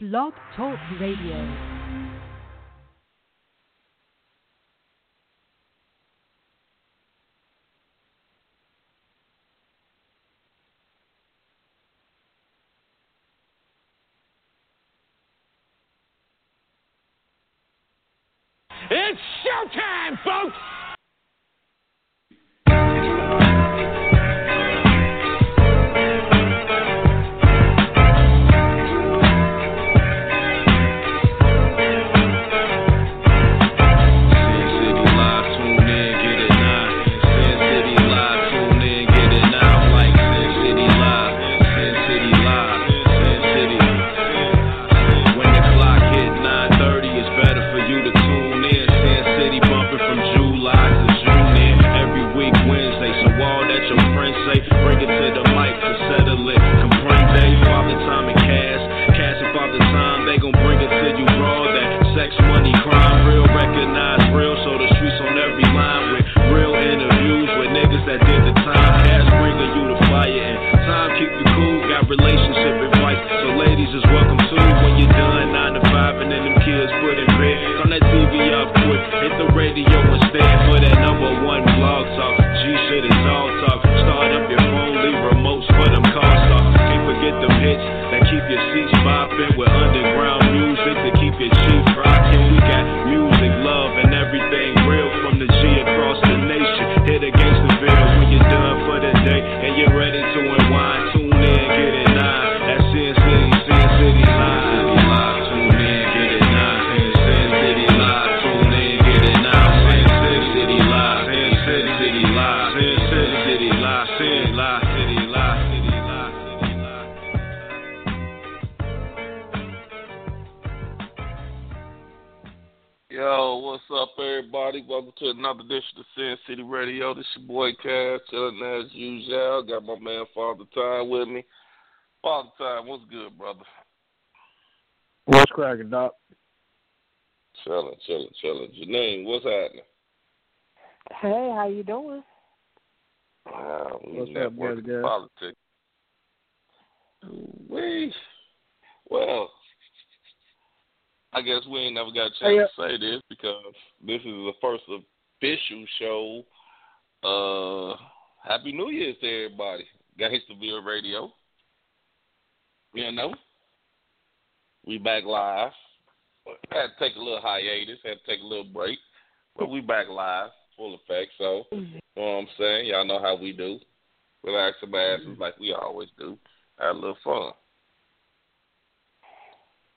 Blog Talk Radio. You doing? Uh, we What's up, networking brother? Politics. We, well, I guess we ain't never got a chance Hey, uh, to say this because this is the first official show. Uh, Happy New Year's to everybody. Gangsterville Radio. You know, we back live. Had to take a little hiatus. Had to take a little break, but we back live, full effect. So, mm-hmm. you know what I'm saying? Y'all know how we do. Relax some asses mm-hmm. like we always do. Have a little fun.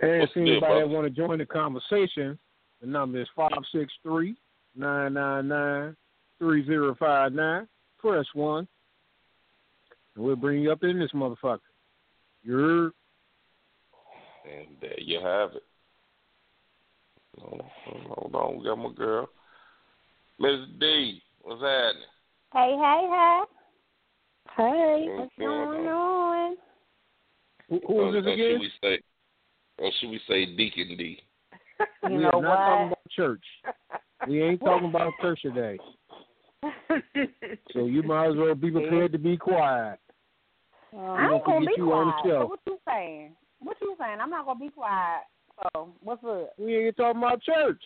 And What's if anybody brother? want to join the conversation, the number is five six three nine nine nine three zero five nine. Press one, and we'll bring you up in this motherfucker. You're And there you have it. Hold on, hold on. we got my girl. Miss D, what's happening? Hey, hey, hey. Hey, What's what's going going on? who, who or, is this or again? Should we say, or should we say Deacon D? You we know are not talking about church. We ain't talking about church today. So you might as well be prepared to be quiet. I We ain't gonna gonna get be you on the quiet. show. So what you saying? What you saying? I'm not gonna be quiet. So what's up? We ain't talking about church.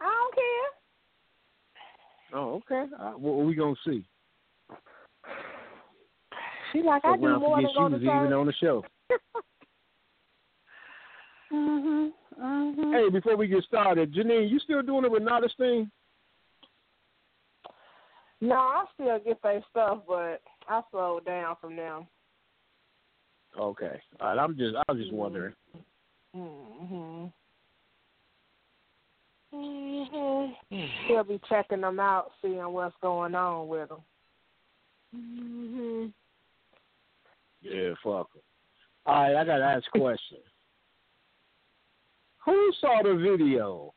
I don't care. Oh, okay. Uh, what are we gonna see? She like So I do more than go she to was even on the show. mhm. Mhm. Hey, before we get started, Janine, you still doing the Renata thing? No, I still get their stuff, but I slowed down from them. Okay. All right, I'm just I was just Mhm. wondering. Mhm. Mhm. She'll be checking them out, seeing what's going on with them. Mhm. Yeah, fuck 'em. All right, I gotta ask a question. Who saw the video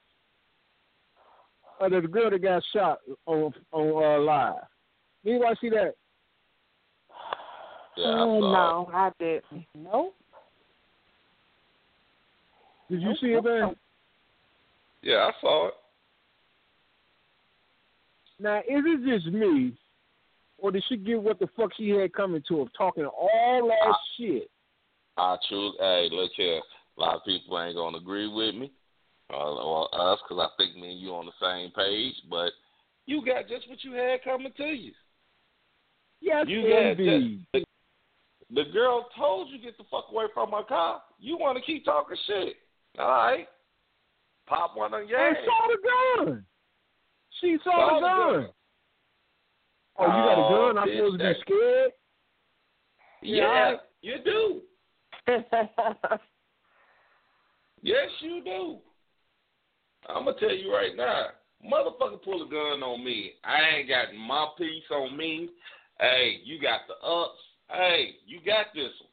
of the girl that got shot on on uh, live? Anybody see that? Yeah, I Oh, no, I didn't. Nope. Did you see it, man? Yeah, I saw it. Now, is it just me, or did she get what the fuck she had coming to her, talking all that I- shit? I choose. Hey, look here. A lot of people ain't gonna agree with me uh, or us because I think me and you on the same page. But you got just what you had coming to you. Yes, You indeed. just the, the girl told you get the fuck away from my car. You want to keep talking shit? All right, pop one on your And ass. saw the gun. She saw, Saw the the gun. gun. Oh, you got a Oh, gun? I'm bitch, supposed to be scared? Yeah, you do. Yes, you do. I'm gonna tell you right now, motherfucker, pull a gun on me. I ain't got my piece on me. Hey, you got the ups. Hey, you got this one.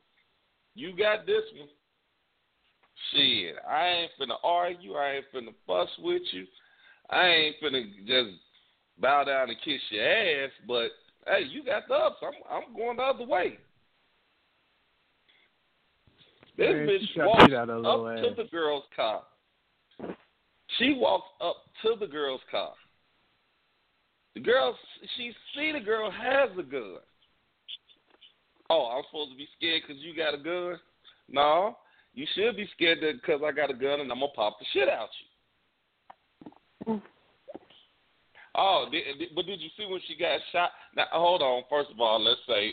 You got this one. Shit, I ain't finna argue. I ain't finna fuss with you. I ain't finna just bow down and kiss your ass. But hey, you got the ups. I'm I'm going the other way. This Man, bitch walks shit out of her up little to the girl's car. She walks up to the girl's car. The girl, she see the girl has a gun. Oh, I'm supposed to be scared because you got a gun? No, you should be scared because I got a gun and I'm gonna pop the shit out you. Mm. Oh, did, did- but did you see when she got shot? Now, hold on. First of all, let's say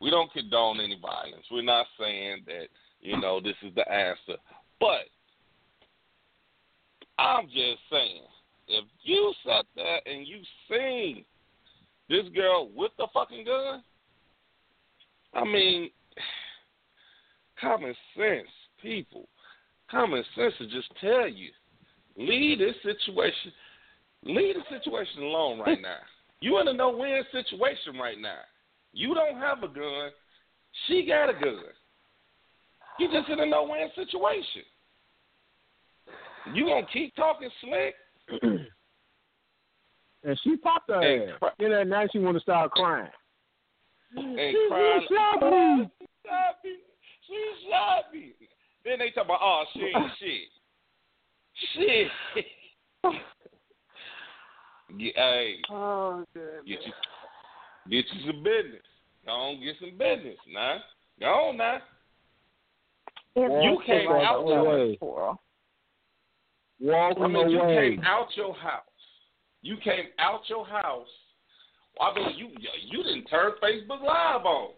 we don't condone any violence. We're not saying that you know this is the answer, but I'm just saying if you sat there and you seen this girl with the fucking gun, I mean, common sense, people, common sense will just tell you leave this situation Leave the situation alone right now. You in a no win situation right now. You don't have a gun. She got a gun. You just in a no win situation. You gonna keep talking slick? And she popped her And ass. cry- know, now she want to start crying. and She crying. she shot me. She shot me. Then they talk about, oh, she ain't shit. Shit. Get, hey, oh, good. get you, get you some business. Go on, get some business, nah. Go on, now. You came out your way. Walk I mean, you away. came out your house. You came out your house. I mean, you you didn't turn Facebook Live on.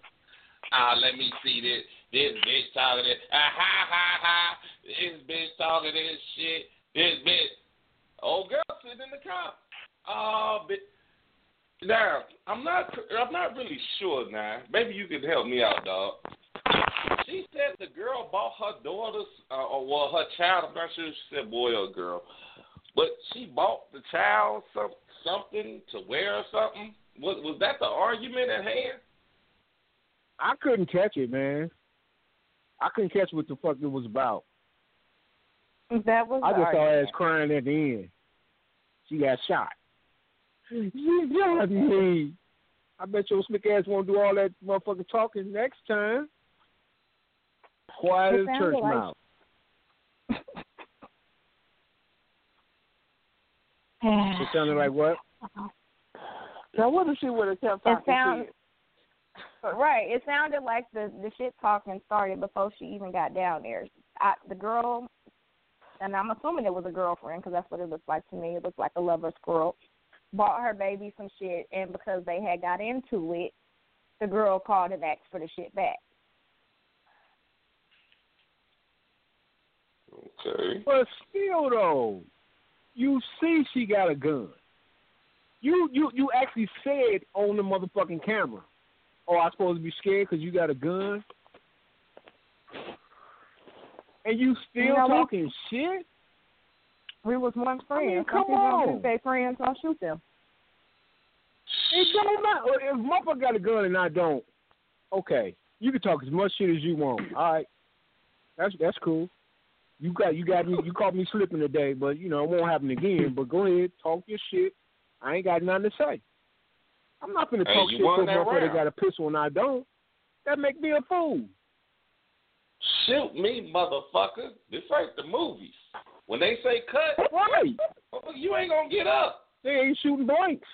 Ah, let me see this. This bitch talking this. Ah, ha, ha, ha. This bitch talking this shit. This bitch. Old girl sitting in the car. Oh, but now I'm not. I'm not really sure. Now, maybe you can help me out, dog. She said the girl bought her daughter's, uh, or well, her child. I'm not sure if she said boy or girl, but she bought the child some something to wear or something. Was was that the argument at hand? I couldn't catch it, man. I couldn't catch what the fuck it was about. That was I the just saw her ass crying at the end. She got shot. She shot me. I bet your slick ass won't do all that motherfucking talking next time. Quiet It as church like- mouse. It sounded like what? Now, what if she would have kept It talking sound- shit? Right. It sounded like the the shit talking started before she even got down there. I, the girl, and I'm assuming it was a girlfriend because that's what it looked like to me. It looked like a lover squirrel. Bought her baby some shit, and because they had got into it, the girl called and asked for the shit back. Okay. But still, though, you see she got a gun. You you you actually said on the motherfucking camera, "Oh, I supposed to be scared because you got a gun," and you still You know talking shit. We was once friends. mean, come on. Stay friends. I'll shoot them. It don't matter if motherfucker got a gun and I don't. Okay, you can talk as much shit as you want. All right, that's that's cool. You got you got me. You caught me slipping today, but you know it won't happen again. But go ahead, talk your shit. I ain't got nothing to say. I'm not gonna Hey, talk you shit to a motherfucker that got a pistol and I don't. That make me a fool. Shoot me, motherfucker. This ain't the movies. When they say cut, Right? Oh, you ain't gonna get up. They ain't shooting blanks.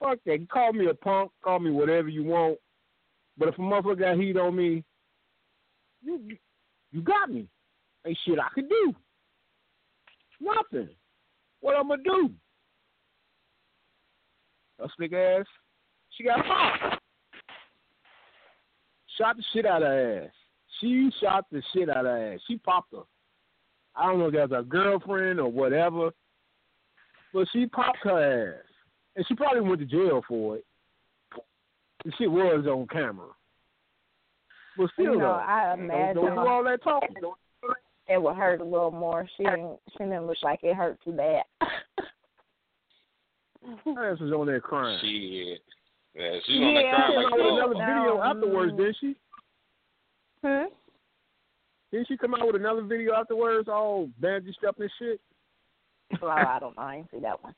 Fuck that. Call me a punk, call me whatever you want. But if a motherfucker got heat on me, you You got me. Ain't shit I can do. Nothing. What I'm gonna do? A slick ass. She got popped. Shot the shit out of her ass. She shot the shit out of her ass. She popped her. I don't know if that's a girlfriend or whatever, but she popped her ass, and she probably went to jail for it. The shit was on camera. But still, You know, though, I don't, imagine don't do all that talking. it would hurt a little more. She didn't. She didn't look like it hurt too bad. Her ass was on there crying. Shit. Yeah, she's on that Yeah, crying She like came out with that. another video Um, afterwards, didn't she? hmm. Didn't she come out with another video afterwards, all bandaged up and shit? Well, I don't know. I didn't see that one.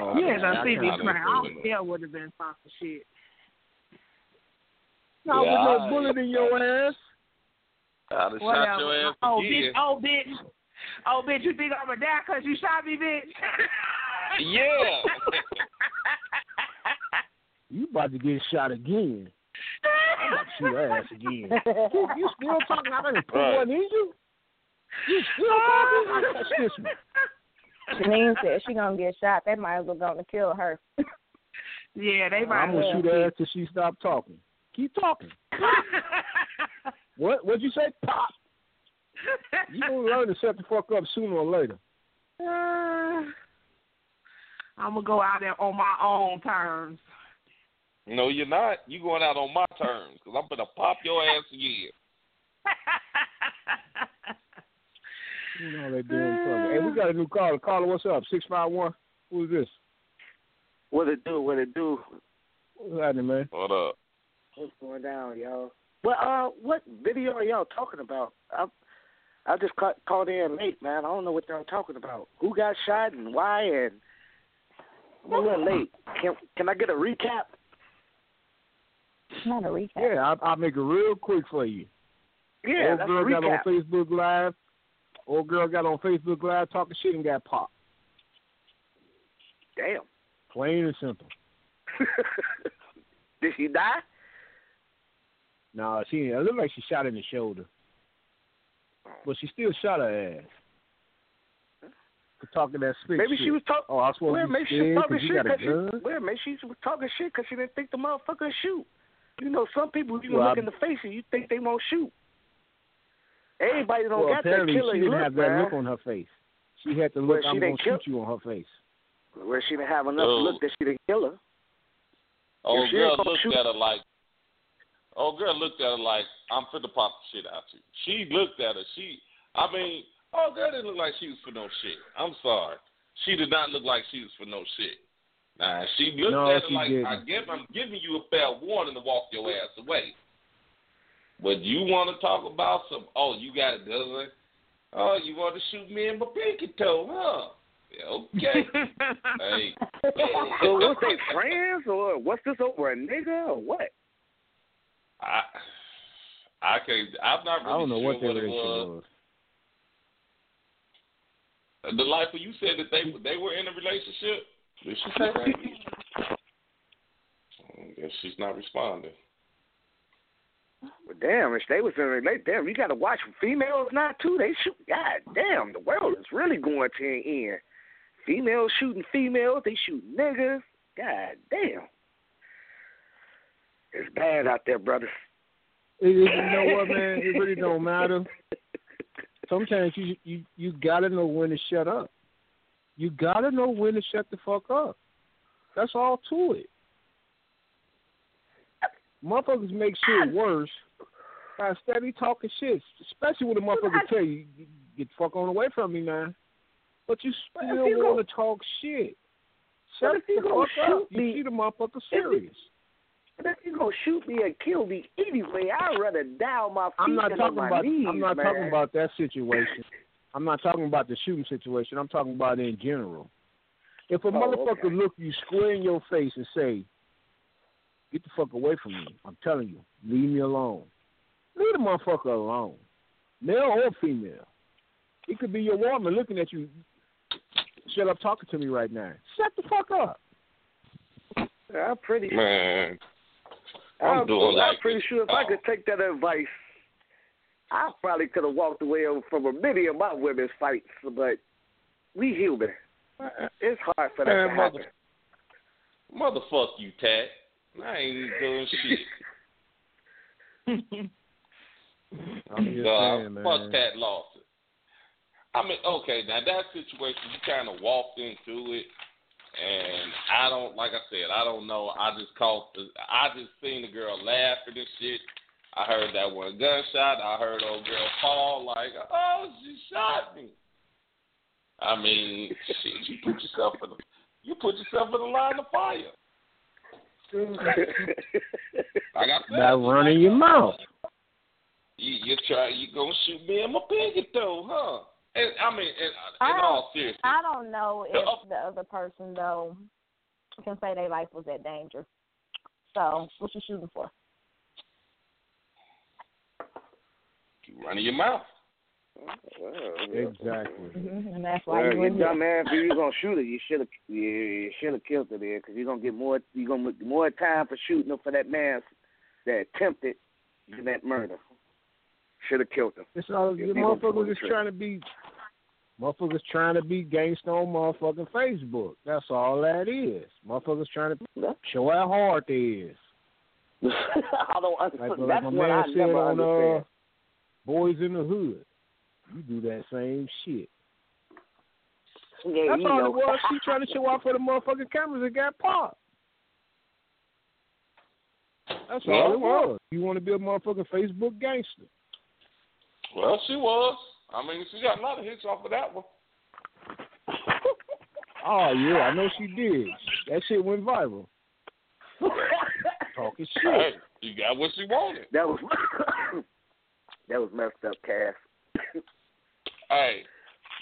Oh, Yeah, I I don't- see I me don't crying. know. I would have been talking shit. No, Yeah, with no I- bullet in your ass. I'd have shot your ass oh, again. bitch. Oh, bitch. Oh, bitch, you think I'm going to die because you shot me, bitch? Yeah. You about to get shot again. I'm about to shoot her ass again. You, you still talking? I didn't put Right. one in you. You still talking? I touch this one. Janine said she gonna get shot. They might as well gonna kill her. yeah, they might I'm gonna Yeah. shoot her ass till she stop talking. Keep talking. What? What'd you say? Pop. You gonna learn to shut the fuck up sooner or later. Uh, I'm going to go out there on my own terms. No, you're not. You going out on my terms because I'm gonna pop your ass again. You know they doing something. Hey, we got a new caller. Caller, what's up? Six five one. Who's this? What it do? What it do? What's happening, man? What up? What's going down, y'all? Well, uh, what video are y'all talking about? I I just caught, called in late, man. I don't know what y'all talking about. Who got shot and why? And I'm a little late. Can Can I get a recap? Not a recap. Yeah, I'll, I'll make it real quick for you. Yeah, Old that's a girl got on. Facebook Live. Old girl got on Facebook Live talking shit and got popped. Damn. Plain and simple. Did she die? No, she it looked like she shot in the shoulder. But she still shot her ass. For talking that spit Maybe shit. she was talking. Oh, I was supposed Well, to be maybe she was talking 'cause you shit because she. gun? Well, maybe she was talking shit because she didn't think the motherfucker would shoot. You know, some people you Well, look I- in the face and you think they won't shoot. Everybody don't well, got that apparently killer she didn't look, have that man. look on her face. She had the Well, look, she I'm didn't going to kill- shoot you on her face. Where she didn't have enough Oh. look that she didn't kill her. Old If she girl looked shoot- at her like, old girl looked at her like, I'm finna pop the shit out you. She looked at her. She, I mean, old girl didn't look like she was for no shit. I'm sorry. She did not look like she was for no shit. Nah, she looked No, at her she like, didn't. I give, I'm giving you a fair warning to walk your ass away. But you want to talk about some? Oh, you got a gun? Oh, you want to shoot me in my pinky toe, huh? Yeah, okay. hey. So was they friends or what's this over a nigga or what? I I can't. I'm not really I don't know sure what their it relationship was. was. The life you said that they they were in a relationship. Did she say that? I guess she's not responding. Well, damn, if they was in a relate, damn, you got to watch females now too. They shoot. God damn, the world is really going to an end. Females shooting females. They shoot niggas. God damn. It's bad out there, brother. It, it, you know what, man? It really don't matter. Sometimes you you you gotta know when to shut up. You gotta know when to shut the fuck up. That's all to it. Motherfuckers make shit worse by steady talking shit, especially when the motherfucker tell you, "Get the fuck on away from me, man." But you still want to talk shit. Shut the fuck up. You see the motherfucker serious. But if you gonna shoot me and kill me anyway, I'd rather die on my feet I'm not than talking on my about. knees, I'm not man. talking about that situation. I'm not talking about the shooting situation. I'm talking about in general. If a Oh, motherfucker okay. look you square in your face and say, "Get the fuck away from me," I'm telling you, leave me alone. Leave the motherfucker alone, male or female. It could be your woman looking at you. Shut up, talking to me right now. Shut the fuck up. I'm pretty. Man, I'm doing I'm like pretty sure if I Oh. could take that advice, I probably could have walked away from a many of my women's fights, but we human. It's hard for that Man, to mother, happen. motherfuck you, Tat. I ain't doing shit. I'm just Nah, saying, man. fuck Tat Lawson. I mean, okay, now that situation, you kind of walked into it, and I don't, like I said, I don't know. I just caught, the, I just seen the girl laughing and shit. I heard that one gunshot. I heard old girl fall like, oh, she shot me. I mean, shit, you put yourself in the, you put yourself in the line of fire. Like I said, That you running your mouth. You you try you gonna shoot me in my pinky toe, huh? And I mean, in, in I all seriousness, I don't know The if up- the other person though can say their life was at danger. So what you shooting for? you running your mouth. Well, Exactly. Mm-hmm. And that's why Well, you you in here. dumb man, if you gonna shoot her, you should have you, you should have killed her there, because you're gonna get more You're gonna get more time for shooting her for that man that attempted than that murder. Should have killed her. It's all Yeah, the they gonna motherfuckers the trying to be motherfuckers trying to be gangster on motherfucking Facebook. That's all that is. Motherfuckers trying to show how hard they is. I don't Like, understand. like That's my what man I said never on understand. uh, Boys in the Hood. You do that same shit. yeah, That's you all know. it was. She trying to show off for the motherfucking cameras and got popped. That's all it was. You want to be a motherfucking Facebook gangster. Well, she was. I mean, she got a lot of hits off of that one. Oh yeah, I know she did. That shit went viral. Talking shit. Hey, she got what she wanted. that was that was messed up, Cass. Hey,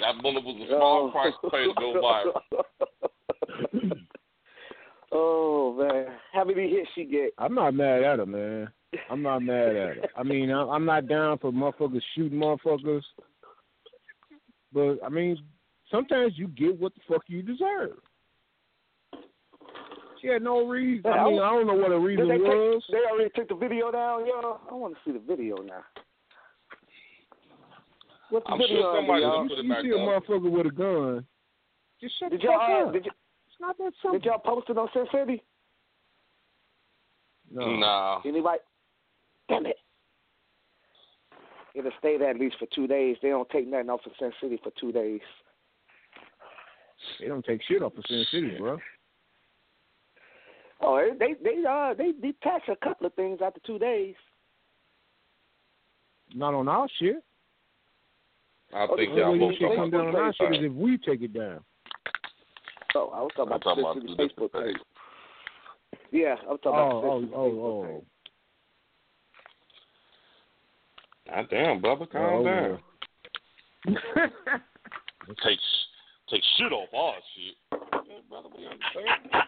that bullet was a small Oh. price to pay to go viral. oh man, how many hits she get? I'm not mad at her, man. I'm not mad at her. I mean, I'm not down for motherfuckers shooting motherfuckers, but I mean, sometimes you get what the fuck you deserve. She had no reason. I mean, I don't know what the reason they, was. take, they already took the video down, yo. I want to see the video now. What's the I'm video sure somebody y'all? put it you back see a motherfucker with a gun, just shut Did the fuck y'all uh, up. did, y- it's not that simple. did y'all post it on Sin City? no. Nah. Anybody? Damn it. It'll stay there at least for two days. They don't take nothing off of Sin City for two days. They don't take shit off of Sin City, bro. Oh, they they uh they detach a couple of things after two days. Not on our shit. I Oh, think the The y'all only both shit come down on our shit is if we take it down. Oh, I was talking I'm about talking the about Sin two City different Facebook things. page. Yeah, I'm talking Oh, about the oh, Sin City oh, Facebook oh. page. God damn, brother, calm Oh, down. well. Take take shit off our shit. Yeah, brother, we understand.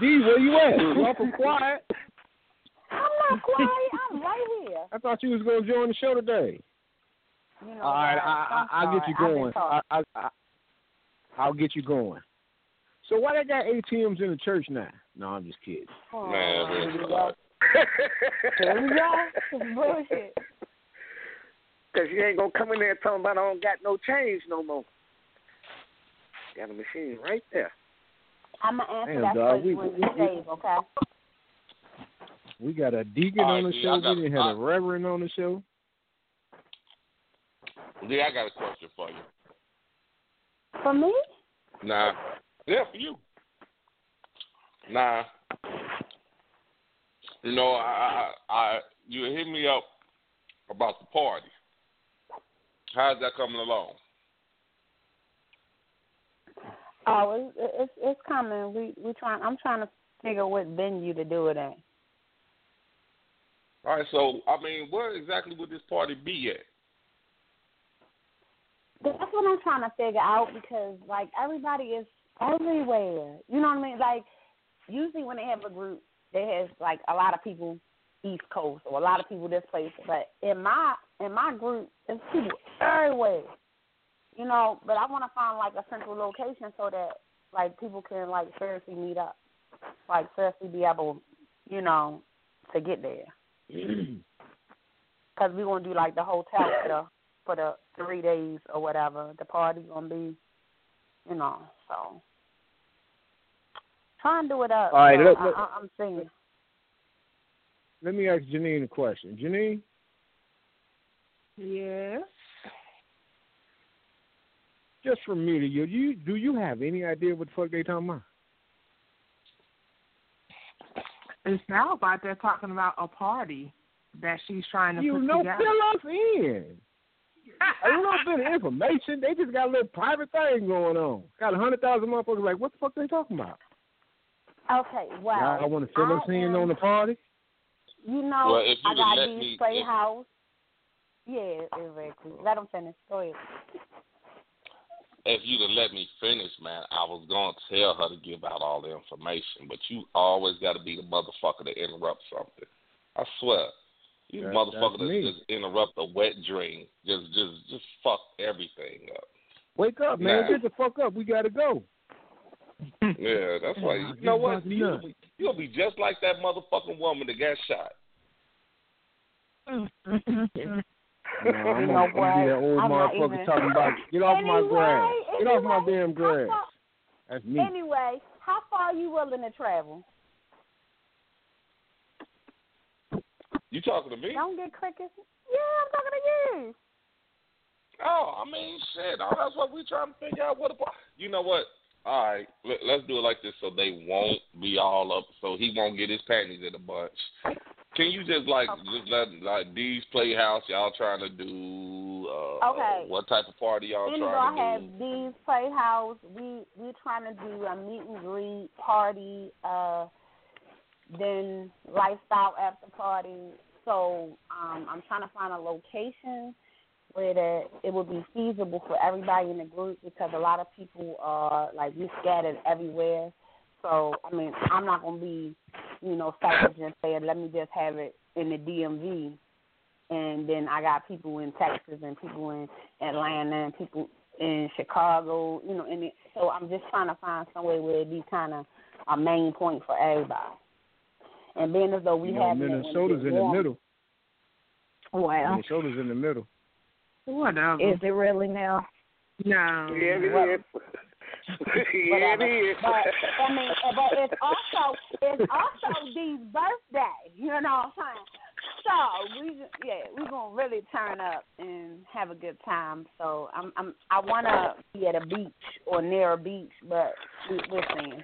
D, where you at? You awful quiet. I'm not quiet. I'm right here. I thought you was gonna join the show today. You know, All right, I, I'm I, I'll get you sorry. I've been going. I, I, I, I'll get you going. So why they got ATMs in the church now? No, I'm just kidding. Oh, Man, here this we is go. Here we go. Bullshit. Because you ain't going to come in there talking about I don't got no change no more. Got a machine right there. I'm gonna answer Damn, that dog, question we- when we- you we- save, okay? We got a deacon All on the D, show. I We got- didn't have I- a reverend on the show. Lee, I got a question for you. For me? Nah. Yeah, for you. Nah. You know, I, I, I you hit me up about the party. How's that coming along? Oh, it's it's it's coming. We we trying. I'm trying to figure what venue to do it in. All right, so I mean, where exactly would this party be at? That's what I'm trying to figure out because like everybody is everywhere. You know what I mean? Like usually when they have a group, they have like a lot of people East Coast or a lot of people this place. But in my in my group, there's people everywhere. You know, but I want to find like a central location so that like people can like seriously meet up, like seriously be able, you know, to get there. Cause because we gonna do like the hotel for the for the three days or whatever. The party gonna be, you know. So try and do it up. All right, so look, I, look. I, I'm seeing. Let me ask Janine a question. Janine, Yes. just from me to you, you do you have any idea what the fuck they talking about? It sounds like they're talking about a party that she's trying to You put know, together. fill us in. A little bit of information. They just got a little private thing going on. Got a hundred thousand motherfuckers like, what the fuck they talking about? Okay, well, Y'all want to fill us I in am- on the party? You know, Well, if I you'd got let these me- playhouse. Yeah, exactly. Let them finish. Go ahead. If you'd have let me finish, man, I was gonna tell her to give out all the information, but you always got to be the motherfucker to interrupt something. I swear, you That- motherfucker that's that just interrupt a wet dream, just just just fuck everything up. Wake up, man. Nah. Get the fuck up. We gotta go. Yeah, that's why. You know what? You'll be, you'll be just like that motherfucking woman that got shot. No, I'm You gonna, know I'm gonna be that old? I'm motherfucker even- talking about get off my Anyway, grass. Get off my damn grass. how That's me. Anyway, how far are you willing to travel? You talking to me? Don't get crickets. Yeah, I'm talking to you. Oh, I mean, shit. Oh, that's what we trying to figure out. What about? You know what? All right, let, let's do it like this, so they won't be all up, so he won't get his panties in a bunch. Can you just like just let like D's Playhouse? Y'all trying to do? Uh, Okay. What type of party y'all Then trying have to do? D's Playhouse. We we trying to do a meet and greet party. Uh, then lifestyle after party. So um, I'm trying to find a location where that it would be feasible for everybody in the group because a lot of people are like we scattered everywhere. So I mean, I'm not gonna be, you know, selfish and say let me just have it in the DMV, and then I got people in Texas and people in Atlanta and people in Chicago, you know, and it, so I'm just trying to find somewhere where it be kind of a main point for everybody. And being as though we you know, have Minnesota's in the middle. Well, Minnesota's in the middle. Whatever. is it really now? no. Yeah, it Well, is. yeah, it is. But I mean, but it's also it's also Dee's birthday. You know what I'm saying? So we ju- yeah we gonna really turn up and have a good time. So I'm I'm I wanna be at a beach or near a beach, but we, we're seeing.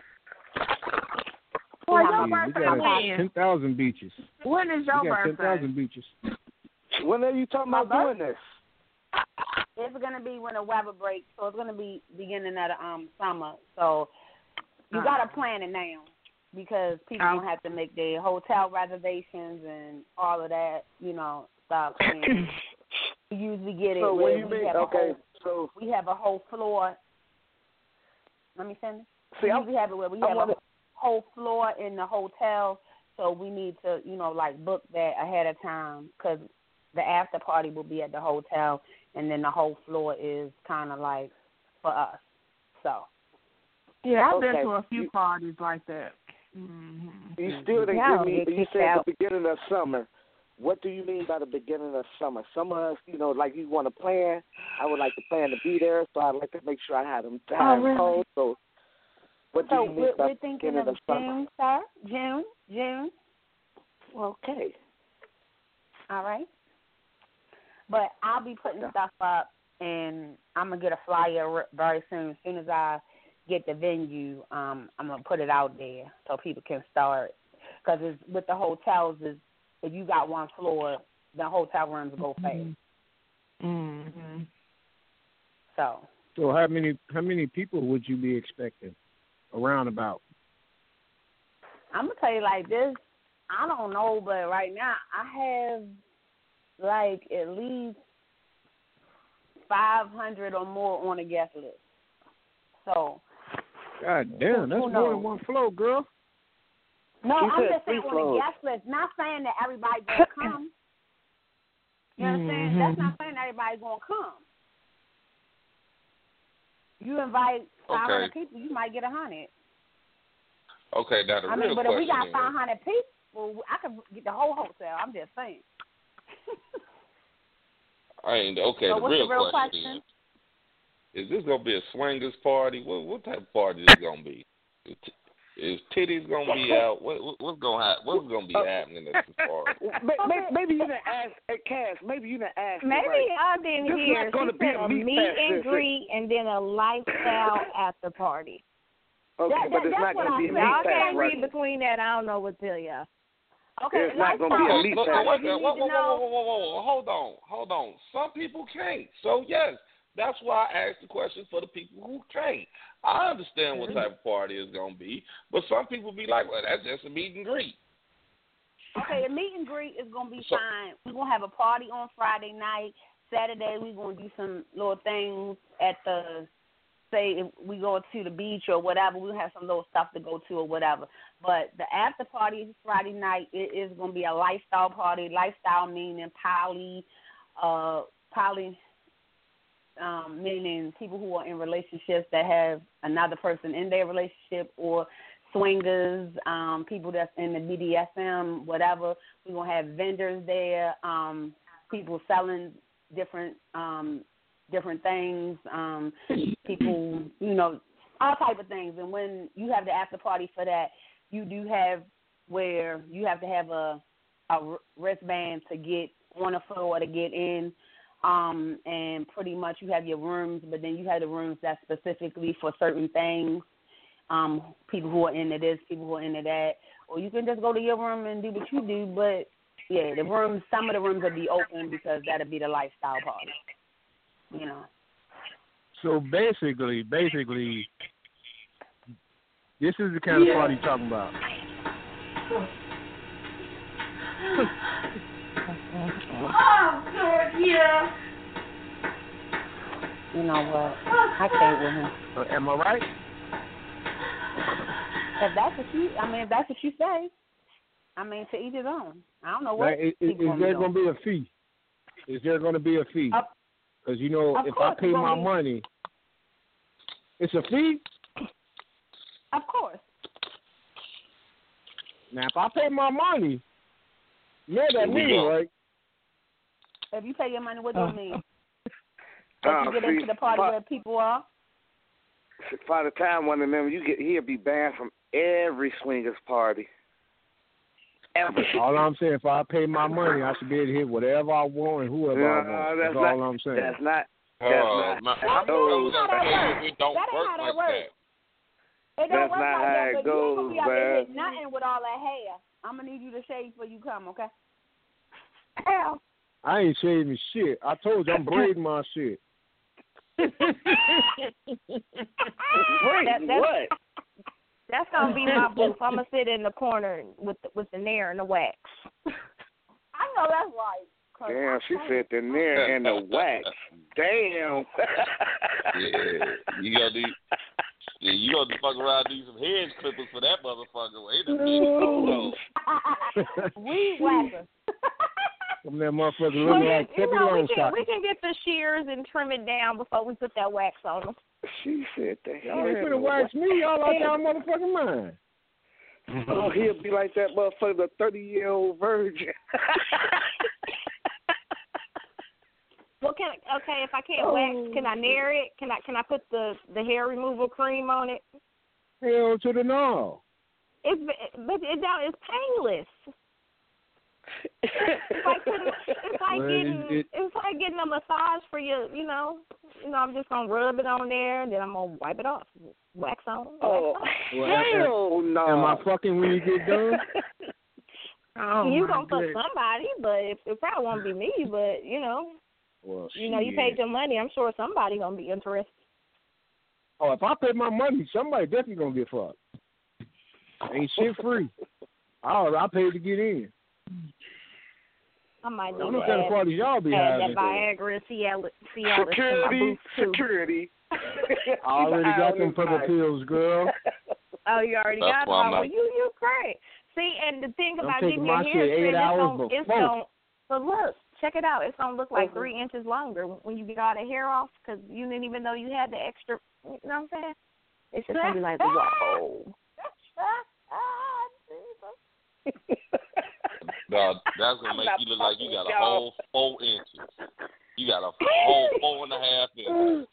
Well, your birthday got when? ten thousand beaches. When is your We got ten birthday? thousand beaches. when are you talking My about doing this? It's gonna be when the weather breaks, so it's gonna be beginning of the um summer. So you gotta plan it now because people Oh. gonna have to make their hotel reservations and all of that, you know, stuff. And we usually get it So where when you we mean have a okay, whole so we have a whole floor. Let me finish. see, we I'm, usually have it where we I have wanna- a whole floor in the hotel, so we need to, you know, like book that ahead of time because the after party will be at the hotel, and then the whole floor is kind of like for us. So Yeah, I've been to a few parties like that. hmm you still didn't Yeah, give me. You kicked said out. the beginning of summer. What do you mean by the beginning of summer? Summer, you know, like you want to plan. I would like to plan to be there, so I'd like to make sure I had them time really? code. So, what do you mean we're, by we're thinking beginning of of summer? June, sir. June, June. Okay. All right. But I'll be putting stuff up, and I'm gonna get a flyer very soon. As soon as I get the venue, um, I'm gonna put it out there so people can start. Because it's with the hotels, is if you got one floor, the hotel rooms go fast. hmm So So how many how many people would you be expecting? Around about. I'm gonna tell you like this. I don't know, but right now I have like at least five hundred or more on a guest list. So God damn, that's more knows? than one floor, girl. no, She I'm just saying three on a floors. guest list. Not saying that everybody's gonna come. You know what I'm saying? Mm-hmm. That's not saying everybody's gonna come. You invite five hundred Okay. people, you might get a hundred. Okay, now the I real mean, but if we question got is, five hundred people, I could get the whole hotel. I'm just saying. I ain't okay. So the real, the real question, question? is: Is this gonna be a swingers party? What what type of party is it gonna be? Is, t- is titties gonna be out? What, what what's gonna happen? What's gonna be Uh, happening at this party? May- may- Maybe you didn't ask, hey, Cass. Maybe you didn't ask. Maybe right. I didn't This is hear. not gonna She be said a a meat meet fest, and greet and then a lifestyle after party. Okay, That- but that- it's that's not gonna I be a said. meat fest, can't right? read between that. I don't know what to tell you. Okay, It's not gonna be a lifestyle. meat Look, fest. wait, You wait, need whoa, whoa, whoa, whoa, whoa, whoa, whoa, hold on, hold on. Some people can't. So yes, that's why I asked the question for the people who can't. I understand what mm-hmm. type of party it's gonna be, but some people be like, well, that's just a meet and greet. Okay, a meet and greet is gonna be So- fine. We're gonna have a party on Friday night. Saturday we're gonna do some little things at the say if we go to the beach or whatever, we'll have some little stuff to go to or whatever. But the after party Friday night. It is gonna be a lifestyle party. Lifestyle meaning poly, uh, poly, um, meaning people who are in relationships that have another person in their relationship or swingers, um, people that's in the BDSM, whatever. We're gonna have vendors there, um, people selling different um different things, um, people, you know, all type of things. And when you have the after party for that, you do have where you have to have a a wristband to get on the floor to get in. Um, and pretty much you have your rooms, but then you have the rooms that's specifically for certain things. Um, people who are into this, people who are into that, or you can just go to your room and do what you do. But yeah, the rooms, some of the rooms will be open because that'll be the lifestyle party. You know. So basically, basically, this is the kind of party you're talking about. Oh, God, yeah. You know what? I can't with him. Uh, am I right? If that's what you, I mean, if that's what you say, I mean, to each his own. I don't know what Like, is, is there gonna be a fee? Is there going to be a fee? Because you know, if I pay my be. money, it's a fee. Doing. Of course. Now, if I pay my money, you know that Here mean, right? If you pay your money, what do Uh, you mean? That Uh, you get see, into the party by, where people are? by the time one of them, you get he'll be banned from every swingers party. Ever. All I'm saying, if I pay my money, I should be able to hit whatever I want and whoever I No, want. that's That's all I'm saying. That's not. Uh, That's my, not my how it goes. That ain't how that it don't That ain't work how that like works. that. It don't That's work not like how that, it but you ain't gonna be goes, out there man. hitting nothing with all that hair. I'm gonna need you to shave before you come, okay? Hell, I ain't shaving shit. I told you I'm braiding my shit. Wait, That- that's- what? that's gonna be my booth. I'm gonna sit in the corner with the, with the nair and the wax. I know that's right. 'cause Damn, I'm she telling said the nair and the wax. Damn. Yeah, you gotta do. Yeah, you gonna fuck around and do some hedge clippers for that motherfucker. Wait a minute, hold on. whacker. Some that motherfucker Well, looking like you Tippy know, we can we can get the shears and trim it down before we put that wax on them. She said that. Y'all ain't finna wax me. Y'all out y'all motherfucking mind. Oh, he'll be like that motherfucker, the thirty year old virgin. Well, can okay if I can't wax, can I oh, nair it? Can I can I put the the hair removal cream on it? Hell to the no. It's but it don't it's painless. It's like putting, it's like Well, getting it- it- it's like getting a massage for your you know you know I'm just gonna rub it on there and then I'm gonna wipe it off, wax on. Wax oh, on. Well, am- hell no. Am I fucking when you get done? Oh, you my gonna fuck somebody, but it, it probably won't be me. But you know, Well, you know, you shit. paid your money. I'm sure somebody gonna be interested. Oh, if I pay my money, somebody definitely gonna get fucked. Ain't shit free. I I paid to get in. I might I need don't to know kind of add, parties y'all be add having. that Viagra and Cialis, Cialis security, security. I already got them purple pills, girl. Oh, you already That's got why Well, you you great. See, and the thing I'm about taking getting your hair shit eight trimmed, it's hours gonna, it's gonna. But look, check it out. It's gonna look like Mhm. three inches longer when you get all the hair off because you didn't even know you had the extra. You know what I'm saying? It's just gonna be like, whoa. Dog, that's gonna make you look like you got a fucking whole four inches. You got a whole four and a half inches.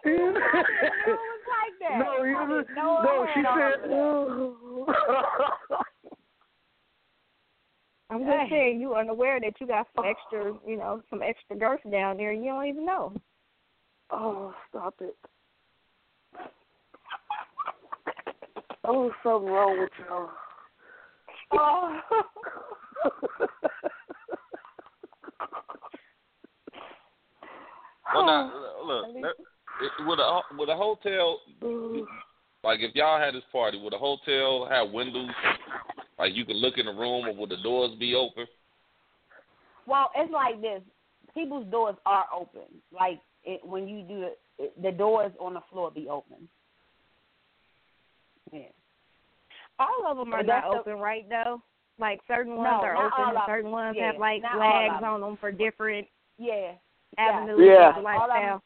it was like that. No, you I was, didn't no, she had all of said. I'm just saying you unaware that you got some extra, you know, some extra girth down there. You don't even know. oh, stop it. Oh, something wrong with y'all. Oh. Well, now, look, let- it- a would a hotel mm. Like if y'all had this party, would a hotel have windows like you could look in the room, or would the doors be open? Well, it's like this. People's doors are open. Like it, when you do it, it, the doors on the floor be open. Yeah. All of them are But not that's the- open, right? Though, like certain ones No, are open, and certain ones Yeah, have like flags on them for different Yeah. avenues Yeah. of All of them. lifestyle.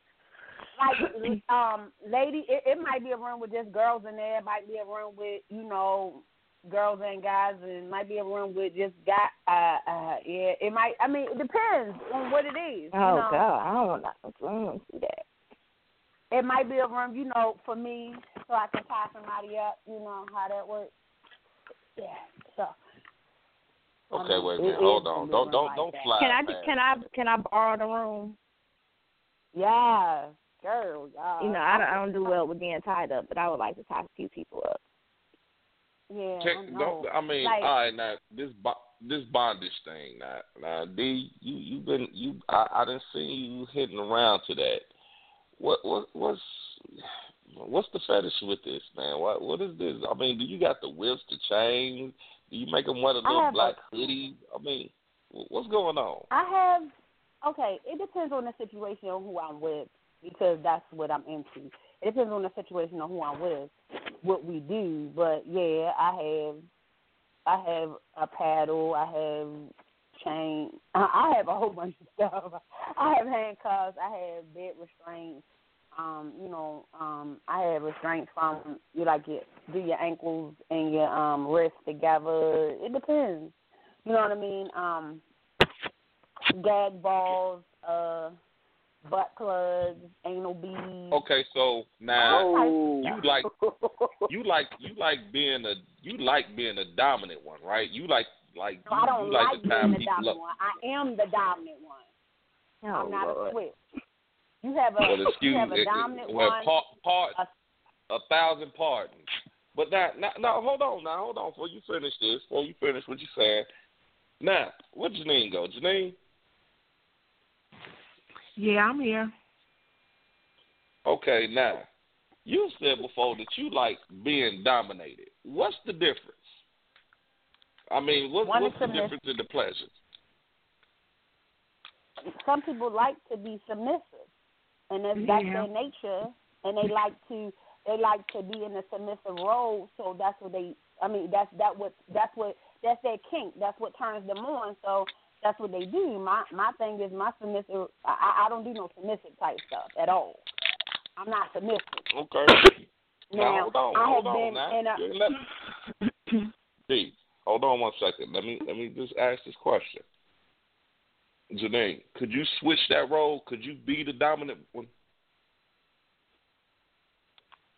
Like um, lady, it, it might be a room with just girls in there. It might be a room with you know girls and guys, and it might be a room with just guy. Uh, uh, yeah. It might. I mean, it depends on what it is. Oh you know? God, I don't want to. I don't want to see that. It might be a room, you know, for me, so I can tie somebody up. You know how that works. Yeah. So. I Okay, mean, wait a minute, hold on, don't don't like don't that. fly. Can I? past Can I? Can I borrow the room? Yeah, girl. Yeah. You know, I don't. I don't do well with being tied up, but I would like to tie a few people up. Yeah. I Check, know. don't, I mean, Like- all right, now this bo- this bondage thing. Now, now, D, you you been you. I I didn't see you hitting around to that. What what what's what's the fetish with this, man? What what is this? I mean, do you got the whips, the chains? Do you make them wear the little have black hoodie? I mean, what's going on? I have okay, it depends on the situation on who I'm with because that's what I'm into. It depends on the situation on who I'm with, what we do. But yeah, I have I have a paddle, I have chain I have a whole bunch of stuff. I have handcuffs, I have bed restraints, um, you know, um, I have restraints from you like your do your ankles and your um wrists together. It depends. You know what I mean? Um gag balls, uh, butt plugs, anal beads. Okay, so now Oh. you like you like you like being a you like being a dominant one, right? You like like No, you, I don't you like, like to tie being the dominant up. one. I am the dominant one. Oh I'm not Lord. a switch. You have a Well, excuse you have me. a dominant well, one. part, part, a- a thousand pardons. But now, now, now, hold on, now, hold on. Before you finish this, before you finish what you're saying, now, where Janine go? Janine, Yeah, I'm here. okay, now, you said before that you like being dominated. What's the difference? I mean, what, what's is the submissive. difference in the pleasure? Some people like to be submissive, and that's, that's Yeah. their nature, and they like to they like to be in a submissive role. So that's what they. I mean, that's that what that's what that's their kink. That's what turns them on. So that's what they do. My my thing is my submissive. I I don't do no submissive type stuff at all. I'm not submissive. Okay. Now, hold on, I have hold on been now. in a. You let- D, hold on one second. Let me let me just ask this question. Janine, could you switch that role? Could you be the dominant one?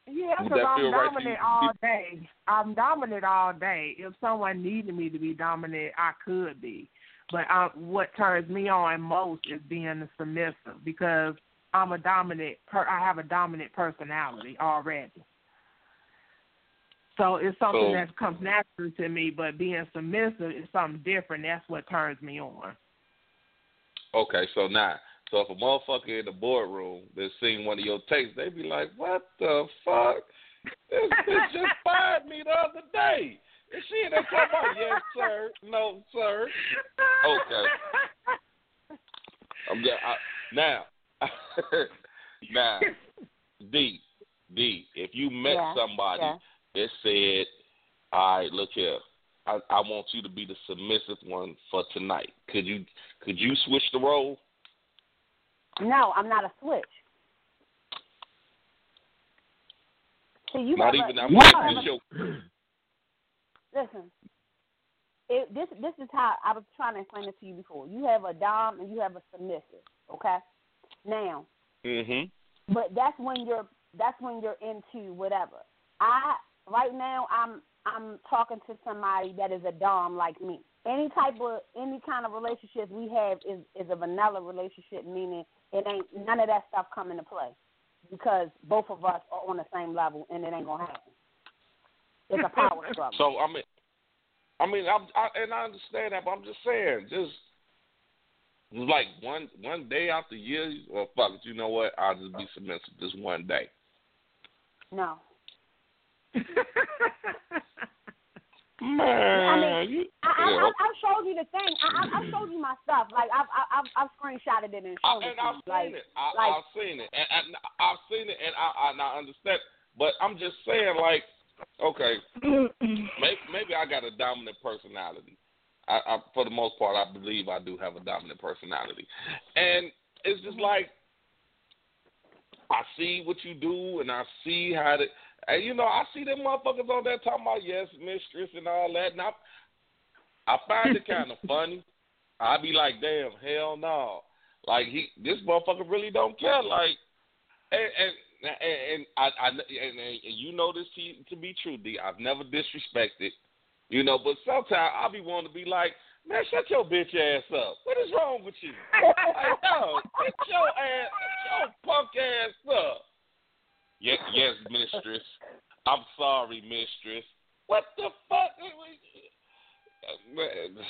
Yeah, because I'm feel right dominant all day. I'm dominant all day. If someone needed me to be dominant, I could be. But um, what turns me on most is being submissive because I'm a dominant. Per- I have a dominant personality already. So it's something So- that comes naturally to me. But being submissive is something different. That's what turns me on. Okay, so now, so if a motherfucker in the boardroom that's seen one of your tapes, they'd be like, "What the fuck? This bitch just fired me the other day." And she and they talk about, "Yes, sir. No, sir." Okay. I'm just, I, now, now, D, D, if you met Yeah, somebody yeah. that said, "All right, look here, I, I want you to be the submissive one for tonight," could you could you switch the role? No, I'm not a switch. See, you Not even. a, I'm you like, have a- your listen. It, this this is how I was trying to explain it to you before. You have a dom and you have a submissive. Okay. Now, Mhm. but that's when you're that's when you're into whatever. I right now I'm I'm talking to somebody that is a dom like me. Any type of any kind of relationship we have is is a vanilla relationship, meaning it ain't none of that stuff come into play because both of us are on the same level and it ain't gonna happen. It's a power struggle. So I mean, I mean, I'm, I, and I understand that, but I'm just saying, just like one one day out the year, well, fuck it, you know what? I'll just be submissive this one day. No. Man, I mean, I, I. I, I've showed you the thing. I, I, I've showed you my stuff. Like I've, I, I've, I've screenshotted it and shown it and to I've seen Like, it. I, like, I've seen it, and, and I've seen it, and I, I, and I understand. But I'm just saying, like, okay, maybe, maybe I got a dominant personality. I, I, for the most part, I believe I do have a dominant personality, and it's just like I see what you do, and I see how to, and you know, I see them motherfuckers on there talking about yes, mistress, and all that, and I, I find it kind of funny. I be like, damn, hell no, like he, this motherfucker really don't care, like, and and and, and I, I and, and you know this to, to be true, D. I've never disrespected, you know, but sometimes I'll be wanting to be like, man, shut your bitch ass up. What is wrong with you? like, no, get your ass, get your punk ass up. Yes, yes, mistress. I'm sorry, mistress. What the fuck? Uh, man.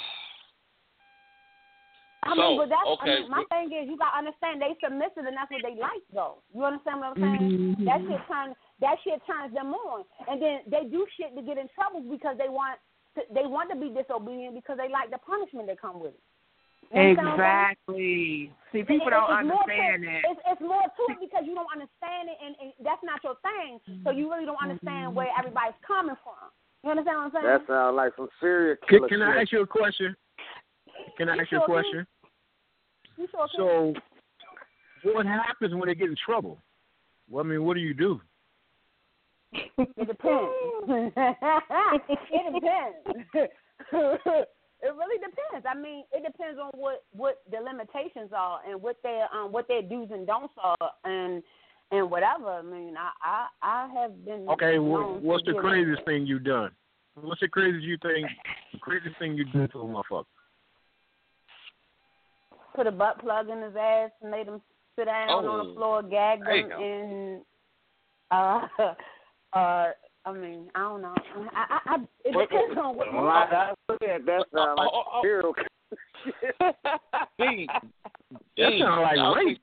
I mean, So, but that's okay, I mean, my thing is you gotta understand they submissive and that's what they like though. You understand what I'm saying? Mm-hmm. That shit turns that shit turns them on, and then they do shit to get in trouble because they want to, they want to be disobedient because they like the punishment that come with it. You understand what I'm saying? Exactly. See, people It- don't it's more understand to, that. It's, it's more to it because you don't understand it, and, and that's not your thing. So you really don't understand mm-hmm. where everybody's coming from. You understand what I'm saying? That sounds like some serial Can, killer can shit. I ask you a question? Can I ask you a question? You sure can. So, what happens when they get in trouble? Well, I mean, what do you do? It depends. it depends. it really depends. I mean, it depends on what what the limitations are and what their um what their do's and don'ts are and and whatever. I mean, I I, I have been Okay, known what, what's the give- craziest thing you've done? What's the craziest you think? The craziest thing you done to a motherfucker? Put a butt plug in his ass and made him sit down on Oh, the floor, gagged him, and uh uh. I mean, I don't know. I, I, I it Wait, depends on what. Well, I, I said that sounds like Oh, oh, oh. serial killer. D, That D, like rape.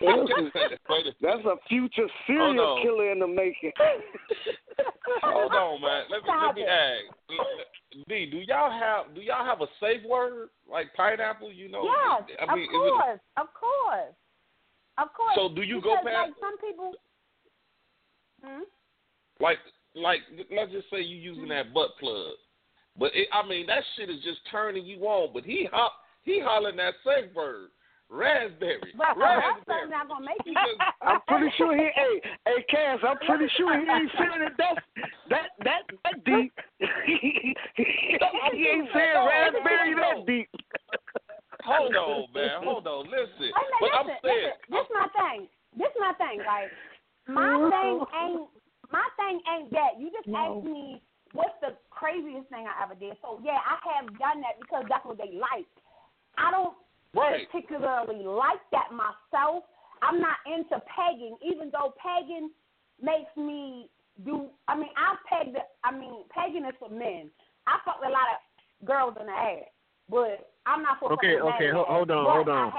Wait That's a future serial Hold on. killer in the making. Hold on, man. Let me let me Stop ask. D, do y'all have do y'all have a safe word like pineapple? You know, Yes, I mean, of is it- course, of course, of course. So do you go Because, past- like some people? Hmm? like like let's just say you using that butt plug, but it, I mean that shit is just turning you on. But he hop he hollering that safe word, raspberry, But that's raspberry. not gonna make you. I'm pretty sure he, hey, hey, Cass, I'm pretty sure he ain't saying it that that that that deep. he ain't saying raspberry that deep. Hold on, man. Hold on. Listen, Wait a minute, but I'm listen, saying. listen. This my thing. This my thing. Like my thing ain't my thing ain't that. You just asked me what's the craziest thing I ever did. So yeah, I have done that because that's what they like. I don't Right. particularly like that myself. I'm not into pegging, even though pegging makes me do. I mean, I pegged. I mean, pegging is for men. I fucked a lot of girls in the ass, but I'm not for Okay, okay, ho- hold on, hold on.